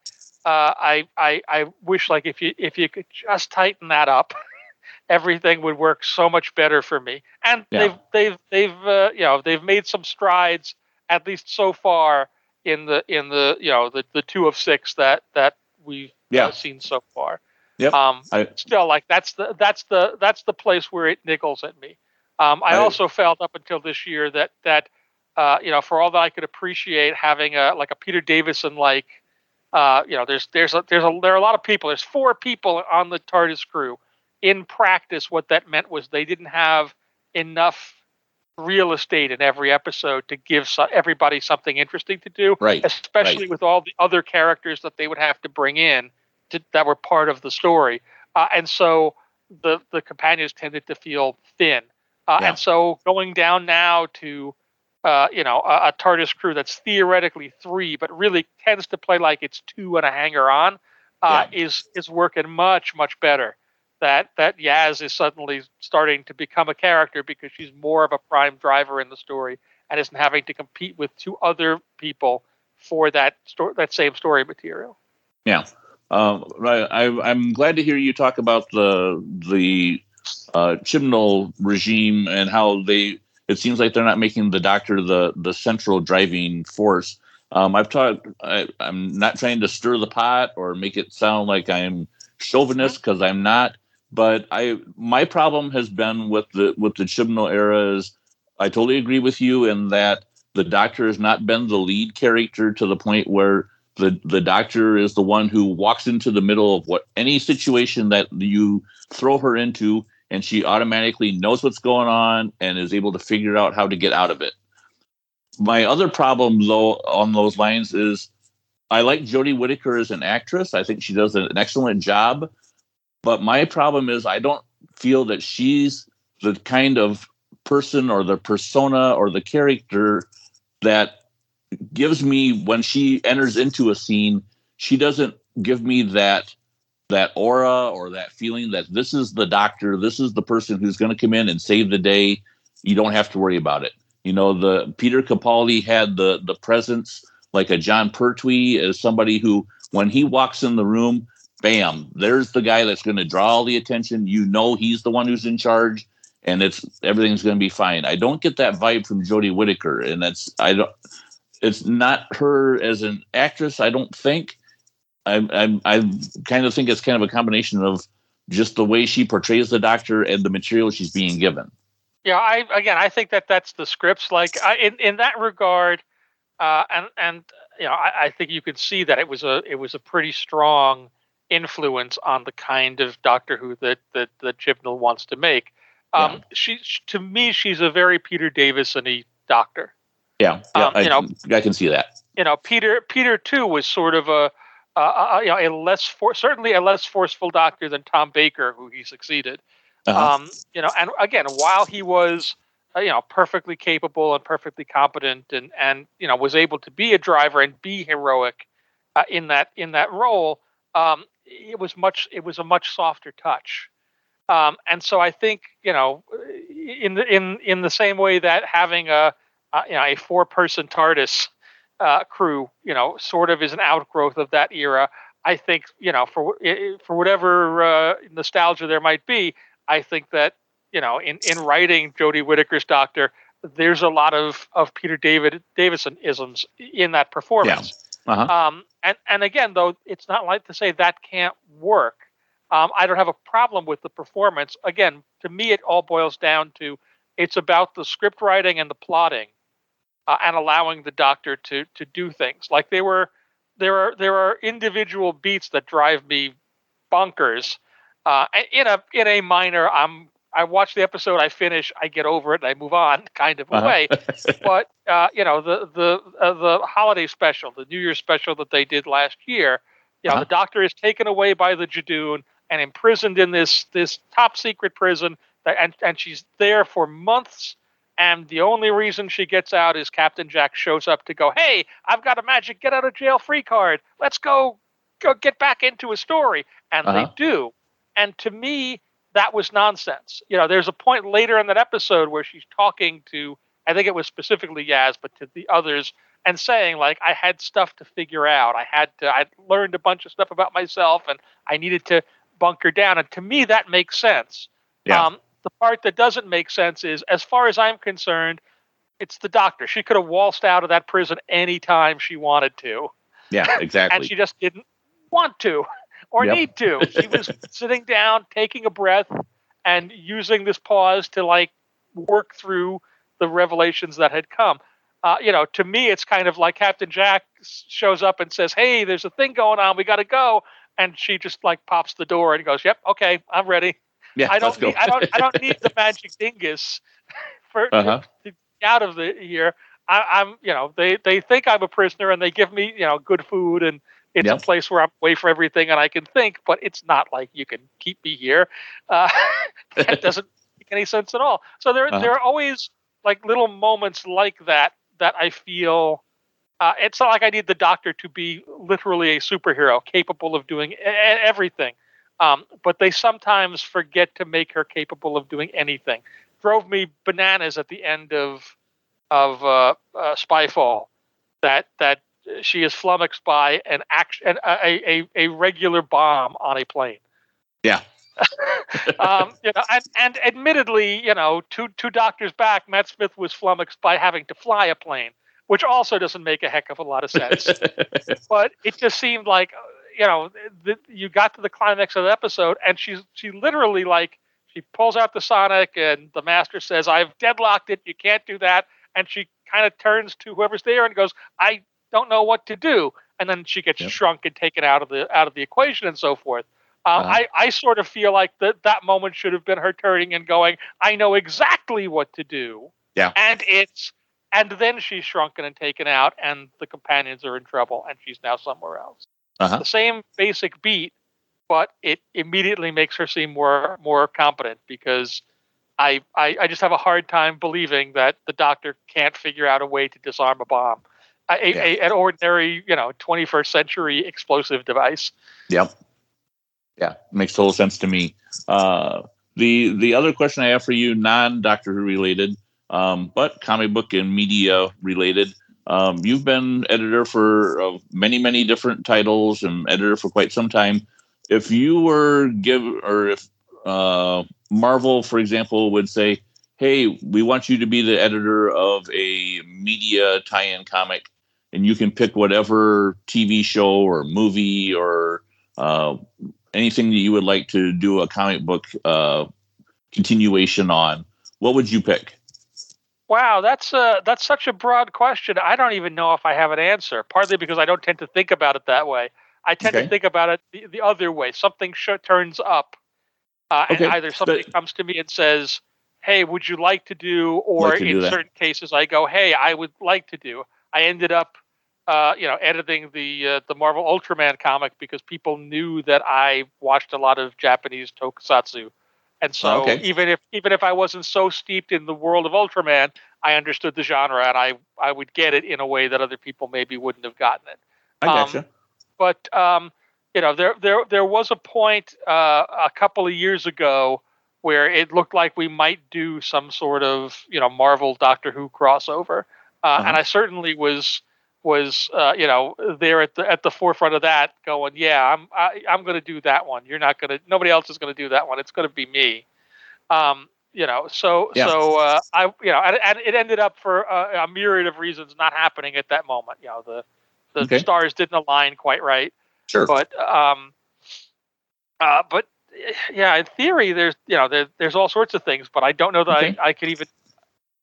uh, I, I I wish like if you if you could just tighten that up, everything would work so much better for me. And yeah. they've they've they've uh, you know they've made some strides at least so far in the in the you know the, the two of six that that we've uh, yeah. uh, seen so far.
Yep.
Um, I, still like that's the that's the that's the place where it niggles at me. Um, I, I, also felt up until this year that that uh, you know for all that I could appreciate having a like a Peter Davison like uh, you know, there's there's a, there's a there are a lot of people. There's four people on the TARDIS crew. In practice, what that meant was they didn't have enough real estate in every episode to give so, everybody something interesting to do.
Right.
Especially
right.
with all the other characters that they would have to bring in to, that were part of the story. Uh, and so the the companions tended to feel thin. Uh, yeah. And so going down now to uh, you know, a, a, TARDIS crew that's theoretically three, but really tends to play like it's two and a hanger on, uh, yeah. is is working much much better. That that Yaz is suddenly starting to become a character because she's more of a prime driver in the story and isn't having to compete with two other people for that story, that same story material.
Yeah, um, I, am glad to hear you talk about the the uh, Chibnall regime and how they it seems like they're not making the doctor the the central driving force. Um, I've talked. I, am not trying to stir the pot or make it sound like I'm chauvinist because I'm not. But I my problem has been with the with the Chibnall era is I totally agree with you in that the doctor has not been the lead character to the point where the the doctor is the one who walks into the middle of what any situation that you throw her into and she automatically knows what's going on and is able to figure out how to get out of it. My other problem, though, on those lines is I like Jodie Whittaker as an actress. I think she does an excellent job. But my problem is I don't feel that she's the kind of person or the persona or the character that gives me when she enters into a scene, she doesn't give me that that aura or that feeling that this is the doctor, this is the person who's going to come in and save the day. You don't have to worry about it. You know, the Peter Capaldi had the the presence like a Jon Pertwee as somebody who, when he walks in the room, bam, there's the guy that's going to draw all the attention. You know, he's the one who's in charge, and it's everything's going to be fine. I don't get that vibe from Jodie Whittaker, and that's I don't. It's not her as an actress. I don't think I, I, I kind of think it's kind of a combination of just the way she portrays the doctor and the material she's being given.
Yeah, I again, I think that that's the scripts. Like I, in in that regard, uh, and and you know, I, I think you could see that it was a it was a pretty strong influence on the kind of Doctor Who that that that Chibnall wants to make. Um, yeah. She to me, she's a very Peter Davison-y Doctor.
Yeah, yeah, um, I, you know, I can see that.
You know, Peter Peter too was sort of a uh, uh, uh, you know, a less for, certainly a less forceful doctor than Tom Baker, who he succeeded. Uh-huh. Um, you know, and again, while he was uh, you know, perfectly capable and perfectly competent, and and you know, was able to be a driver and be heroic uh, in that in that role. Um, it was much. It was a much softer touch. Um, and so I think you know, in the in in the same way that having a, a you know a four person TARDIS uh, crew, you know, sort of is an outgrowth of that era. I think you know for for whatever uh, nostalgia there might be, I think that you know in in writing Jodie Whittaker's Doctor, there's a lot of of Peter David Davison isms in that performance. Yeah. Uh-huh. Um, and and again, though, it's not like to say that can't work. Um, I don't have a problem with the performance. Again, to me, it all boils down to it's about the script writing and the plotting, uh, and allowing the doctor to to do things. Like they were, there are there are individual beats that drive me bonkers. Uh, in a in a minor, I'm I watch the episode, I finish, I get over it, and I move on, kind of uh-huh. way. but uh, you know, the the uh, the holiday special, the New Year's special that they did last year, you know, uh-huh. the Doctor is taken away by the Judoon and imprisoned in this this top secret prison that, and and she's there for months and the only reason she gets out is Captain Jack shows up to go, "Hey, I've got a magic get out of jail free card. Let's go go get back into a story." And uh-huh. they do. And to me, that was nonsense. You know, there's a point later in that episode where she's talking to I think it was specifically Yaz, but to the others and saying like I had stuff to figure out. I had to I learned a bunch of stuff about myself and I needed to bunker down. And to me, that makes sense. Yeah. Um, the part that doesn't make sense is, as far as I'm concerned, it's the doctor. She could have waltzed out of that prison anytime she wanted to.
Yeah, exactly.
and she just didn't want to or yep. need to. She was sitting down, taking a breath, and using this pause to like work through the revelations that had come. Uh, you know, to me, it's kind of like Captain Jack shows up and says, "Hey, there's a thing going on. We got to go," and she just like pops the door and goes, "Yep, okay, I'm ready." Yeah, I don't need I don't I don't need the magic dingus for uh-huh. to, out of the here. I, am you know they they think I'm a prisoner and they give me you know good food and it's yep. a place where I'm away from everything and I can think, but it's not like you can keep me here. Uh, that doesn't make any sense at all. So there uh-huh. there are always like little moments like that that I feel uh, it's not like I need the doctor to be literally a superhero capable of doing everything. Um, but they sometimes forget to make her capable of doing anything. Drove me bananas at the end of of uh, uh, Spyfall that that she is flummoxed by an action a, a, a regular bomb on a plane.
Yeah.
um, you know, and, and admittedly, you know, two two doctors back, Matt Smith was flummoxed by having to fly a plane which also doesn't make a heck of a lot of sense. but it just seemed like, you know, the, you got to the climax of the episode, and she's she literally like she pulls out the Sonic, and the Master says, "I've deadlocked it. You can't do that." And she kind of turns to whoever's there and goes, "I don't know what to do." And then she gets yep. shrunk and taken out of the out of the equation and so forth. Um, uh-huh. I, I sort of feel like that that moment should have been her turning and going, I know exactly what to do.
Yeah.
And it's and then she's shrunken and taken out, and the companions are in trouble, and she's now somewhere else. Uh-huh. The same basic beat, but it immediately makes her seem more more competent because I, I, I just have a hard time believing that the doctor can't figure out a way to disarm a bomb, a, yeah. a, an ordinary you know 21st century explosive device.
Yep. Yeah, makes total sense to me. Uh, the the other question I have for you, non Doctor Who related, um, but comic book and media related. Um, you've been editor for uh, many, many different titles and editor for quite some time. If you were give, or if uh, Marvel, for example, would say, "Hey, we want you to be the editor of a media tie-in comic, and you can pick whatever TV show or movie or uh, anything that you would like to do a comic book uh, continuation on," what would you pick?
Wow, that's uh, that's such a broad question. I don't even know if I have an answer. Partly because I don't tend to think about it that way. I tend okay. to think about it the, the other way. Something sh- turns up, uh, okay. and either somebody but, comes to me and says, "Hey, would you like to do?" Or like to in do certain cases, I go, "Hey, I would like to do." I ended up, uh, you know, editing the uh, the Marvel Ultraman comic because people knew that I watched a lot of Japanese tokusatsu And so
Okay.
even if even if I wasn't so steeped in the world of Ultraman, I understood the genre and I I would get it in a way that other people maybe wouldn't have gotten it.
I
Um,
gotcha.
But um, you know, there there there was a point uh, a couple of years ago where it looked like we might do some sort of you know Marvel Doctor Who crossover, uh,
Uh-huh.
and I certainly was was uh, you know there at the at the forefront of that, going, yeah, I'm I, I'm going to do that one. You're not going to. Nobody else is going to do that one. It's going to be me. Um, you know, so
Yeah.
so uh, I you know, and, and it ended up for a, a myriad of reasons not happening at that moment. You know, the the
Okay.
stars didn't align quite right
Sure.
but um uh but yeah in theory there's you know there, there's all sorts of things but i don't know that
Okay.
I, I could even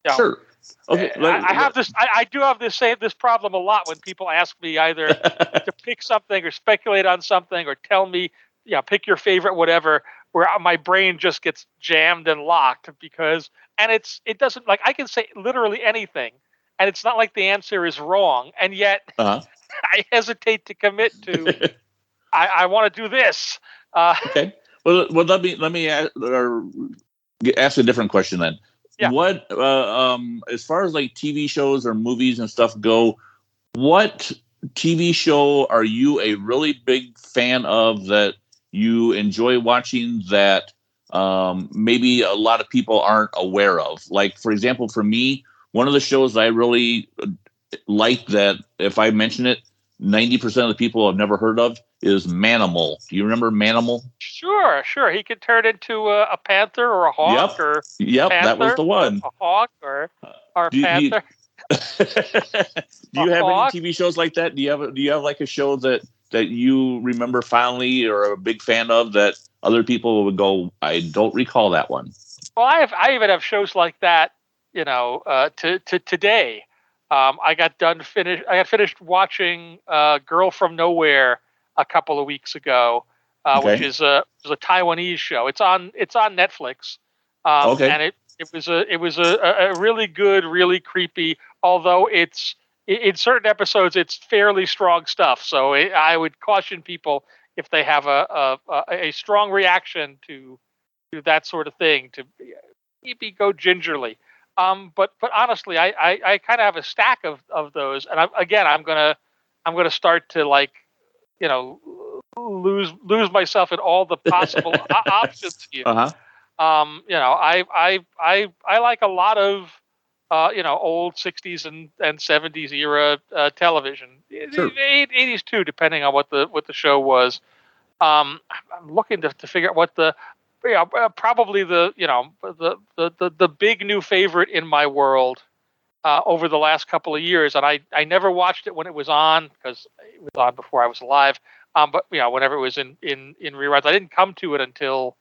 you know,
Sure. Okay.
I, I have this I, I do have this same this problem a lot when people ask me either to pick something or speculate on something or tell me you know pick your favorite whatever where my brain just gets jammed and locked because and it's it doesn't like i can say literally anything and it's not like the answer is wrong and yet
uh-huh.
i hesitate to commit to I, I want to do this. Uh,
okay. Well, well, let me let me ask, ask a different question then.
Yeah.
What, uh, um, as far as like TV shows or movies and stuff go, what TV show are you a really big fan of that you enjoy watching that um, maybe a lot of people aren't aware of? Like, for example, for me, one of the shows I really uh, like that if I mention it, 90% of the people I've never heard of is Manimal. Do you remember Manimal?
sure, sure. He could turn into a, a panther or a hawk
Yep.
or
Yep, that was the one.
a hawk or or a
Do you- do you-
panther.
do you have
hawk?
any TV shows like that? Do you have do you have like a show that that you remember fondly or are a big fan of that other people would go, I don't recall that one.
well, I have I even have shows like that. You know, uh, to to today. Um, I got done finished. I got finished watching uh, "Girl from Nowhere" a couple of weeks ago, uh, which is a is a Taiwanese show. It's on it's on Netflix. Um,
Okay.
And it it was a it was a, a really good, really creepy. Although it's in certain episodes, it's fairly strong stuff. So I I would caution people if they have a a, a, a strong reaction to to that sort of thing to maybe go gingerly. Um, but but honestly, I I, I kind of have a stack of, of those, and I'm, again, I'm gonna I'm gonna start to like you know lose lose myself in all the possible options here.
Uh huh.
Um, you know, I I I I like a lot of uh, you know old '60s and, and '70s era uh, television,
Sure.
'80s too, depending on what the what the show was. Um, I'm looking to, to figure out what the you know, uh, probably the you know the, the the the big new favorite in my world uh, over the last couple of years, and I I never watched it when it was on because it was on before I was alive. Um, but you know, whenever it was in in in reruns, I didn't come to it until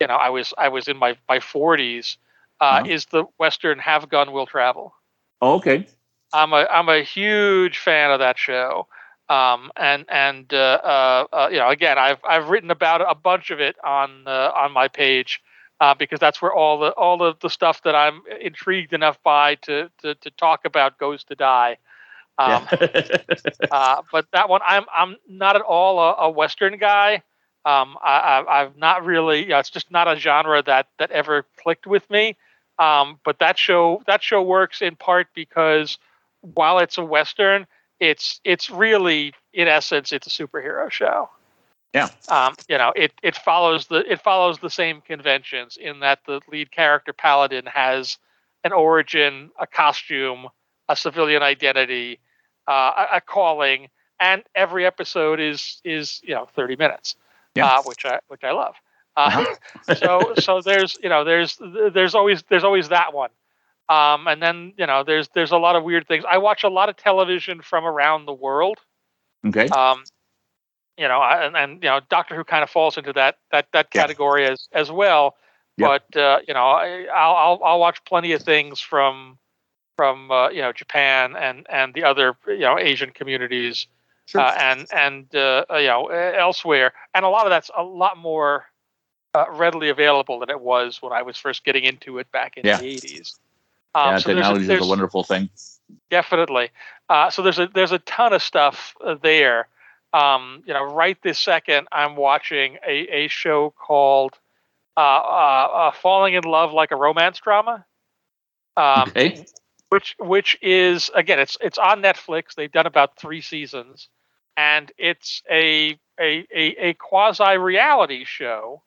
you know I was I was in my my 40s. Uh,
Uh-huh.
Is the Western Have Gun Will Travel?
Oh, okay.
I'm a I'm a huge fan of that show. Um, and and uh, uh, uh, you know, again, I've I've written about a bunch of it on uh, on my page uh, because that's where all the all of the stuff that I'm intrigued enough by to to, to talk about goes to die. Um,
yeah.
uh, but that one, I'm I'm not at all a, a Western guy. Um, I, I, I've not really. You know, it's just not a genre that that ever clicked with me. Um, but that show that show works in part because while it's a Western, it's it's really in essence it's a superhero show.
Yeah.
Um, you know, it it follows the it follows the same conventions in that the lead character Paladin has an origin, a costume, a civilian identity, uh, a, a calling, and every episode is is you know 30 minutes,
Yeah.
uh, which I which I love. Uh, so so there's you know there's there's always there's always that one, um, and then you know there's there's a lot of weird things. I watch a lot of television from around the world.
okay.
Um, you know, I- and, and you know, Doctor Who kind of falls into that that that
Yeah.
category as as well.
Yep.
But uh, you know, I, I'll, I'll I'll watch plenty of things from from uh, you know Japan and and the other you know Asian communities
Sure.
uh, and and uh, you know elsewhere, and a lot of that's a lot more uh, readily available than it was when I was first getting into it back in
Yeah.
the eighties.
Yeah,
Um, so there's a-
technology is a wonderful thing.
definitely. Uh, so there's a there's a ton of stuff uh, there. Um, you know, right this second, I'm watching a, a show called uh, uh, uh, Falling in Love Like a Romance Drama. Um,
okay.
Which which is again it's it's on Netflix. They've done about three seasons, and it's a a a, a quasi reality show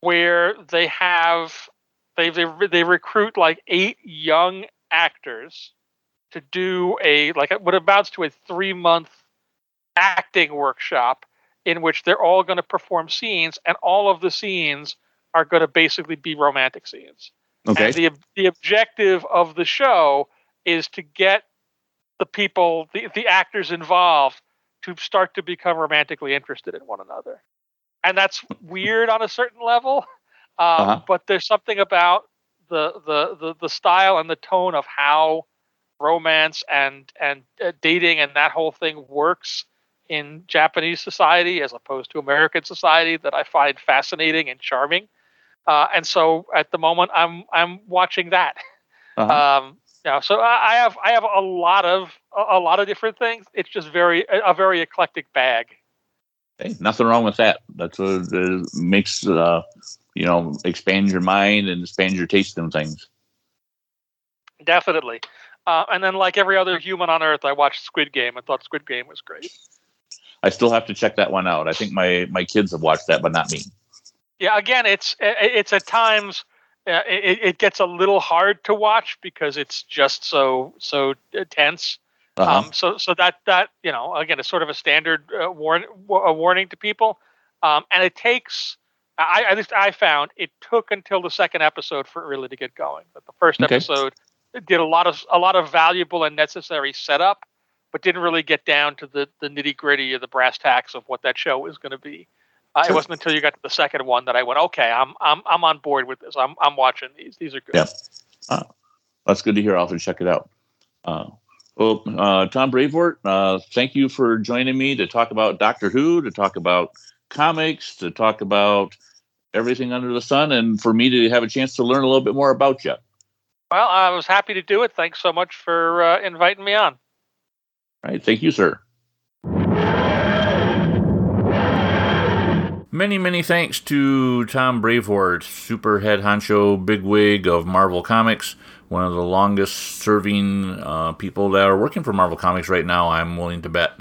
where they have they they they recruit like eight young actors to do a like what amounts to a three month acting workshop in which they're all going to perform scenes, and all of the scenes are going to basically be romantic scenes.
Okay.
And the the objective of the show is to get the people, the the actors involved, to start to become romantically interested in one another, and that's weird on a certain level. Um, uh-huh. But there's something about the, the the the style and the tone of how romance and and uh, dating and that whole thing works in Japanese society as opposed to American society that I find fascinating and charming. Uh, and so at the moment, I'm I'm watching that. Uh-huh. Um, you know, so I have I have a lot of a lot of different things. It's just very a very eclectic bag.
Hey, nothing wrong with that. That's what it makes uh, you know expand your mind and expand your taste in things.
Definitely. Uh, and then, like every other human on Earth, I watched Squid Game I thought Squid Game was great.
I still have to check that one out. I think my my kids have watched that, but not me.
Yeah, again, it's it's at times uh, it, it gets a little hard to watch because it's just so so tense. Uh-huh. Um, so so that that you know again it's sort of a standard uh, warn a warning to people, um, and it takes. I at least I found it took until the second episode for it really to get going. But the first okay. episode did a lot of a lot of valuable and necessary setup, but didn't really get down to the the nitty gritty of the brass tacks of what that show was going to be. Uh, it wasn't until you got to the second one that I went, okay, I'm I'm I'm on board with this. I'm I'm watching these. These are good.
Yeah, uh, that's good to hear. I'll have to check it out. Uh, well, uh, Tom Brevoort, uh, thank you for joining me to talk about Doctor Who, to talk about comics, to talk about everything under the sun, and for me to have a chance to learn a little bit more about you.
Well, I was happy to do it. Thanks so much for uh, inviting me on.
All right, thank you, sir. Many, many thanks to Tom Brevoort, super head honcho bigwig of Marvel Comics, one of the longest serving uh, people that are working for Marvel Comics right now, I'm willing to bet.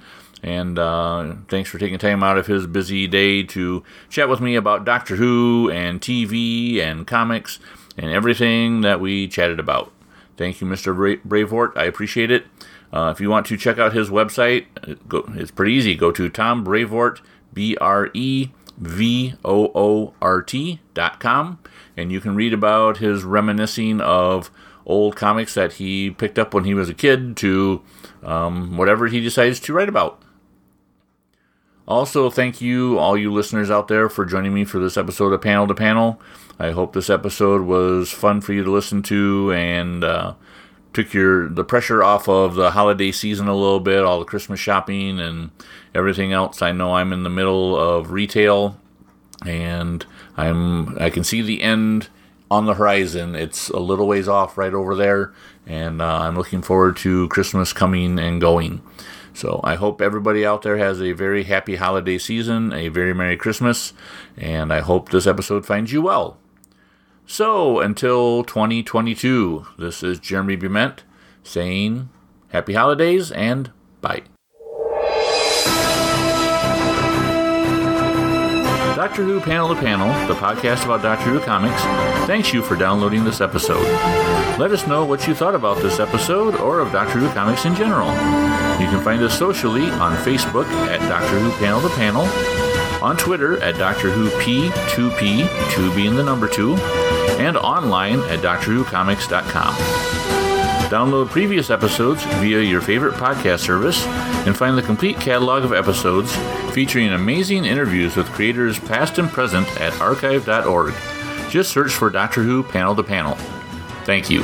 And uh, thanks for taking time out of his busy day to chat with me about Doctor Who and TV and comics and everything that we chatted about. Thank you, Mr. Bra- Brevoort. I appreciate it. Uh, if you want to check out his website, go, it's pretty easy. Go to Tom Brevoort, B R E V O O R T dot com, and you can read about his reminiscing of old comics that he picked up when he was a kid to um, whatever he decides to write about. Also, thank you, all you listeners out there, for joining me for this episode of Panel to Panel. I hope this episode was fun for you to listen to and uh, took your the pressure off of the holiday season a little bit, all the Christmas shopping and everything else. I know I'm in the middle of retail, and I'm I can see the end on the horizon. It's a little ways off right over there, and uh, I'm looking forward to Christmas coming and going. So I hope everybody out there has a very happy holiday season, a very Merry Christmas, and I hope this episode finds you well. So until 2022, this is Jeremy Bument saying happy holidays and bye. Doctor Who Panel to Panel, the podcast about Doctor Who comics, thanks you for downloading this episode. Let us know what you thought about this episode or of Doctor Who comics in general. You can find us socially on Facebook at Doctor Who Panel to Panel, on Twitter at Doctor Who P2P, 2 being the number 2, and online at DoctorWhoComics.com. Download previous episodes via your favorite podcast service and find the complete catalog of episodes featuring amazing interviews with creators past and present at archive.org. Just search for Doctor Who Panel to Panel. Thank you.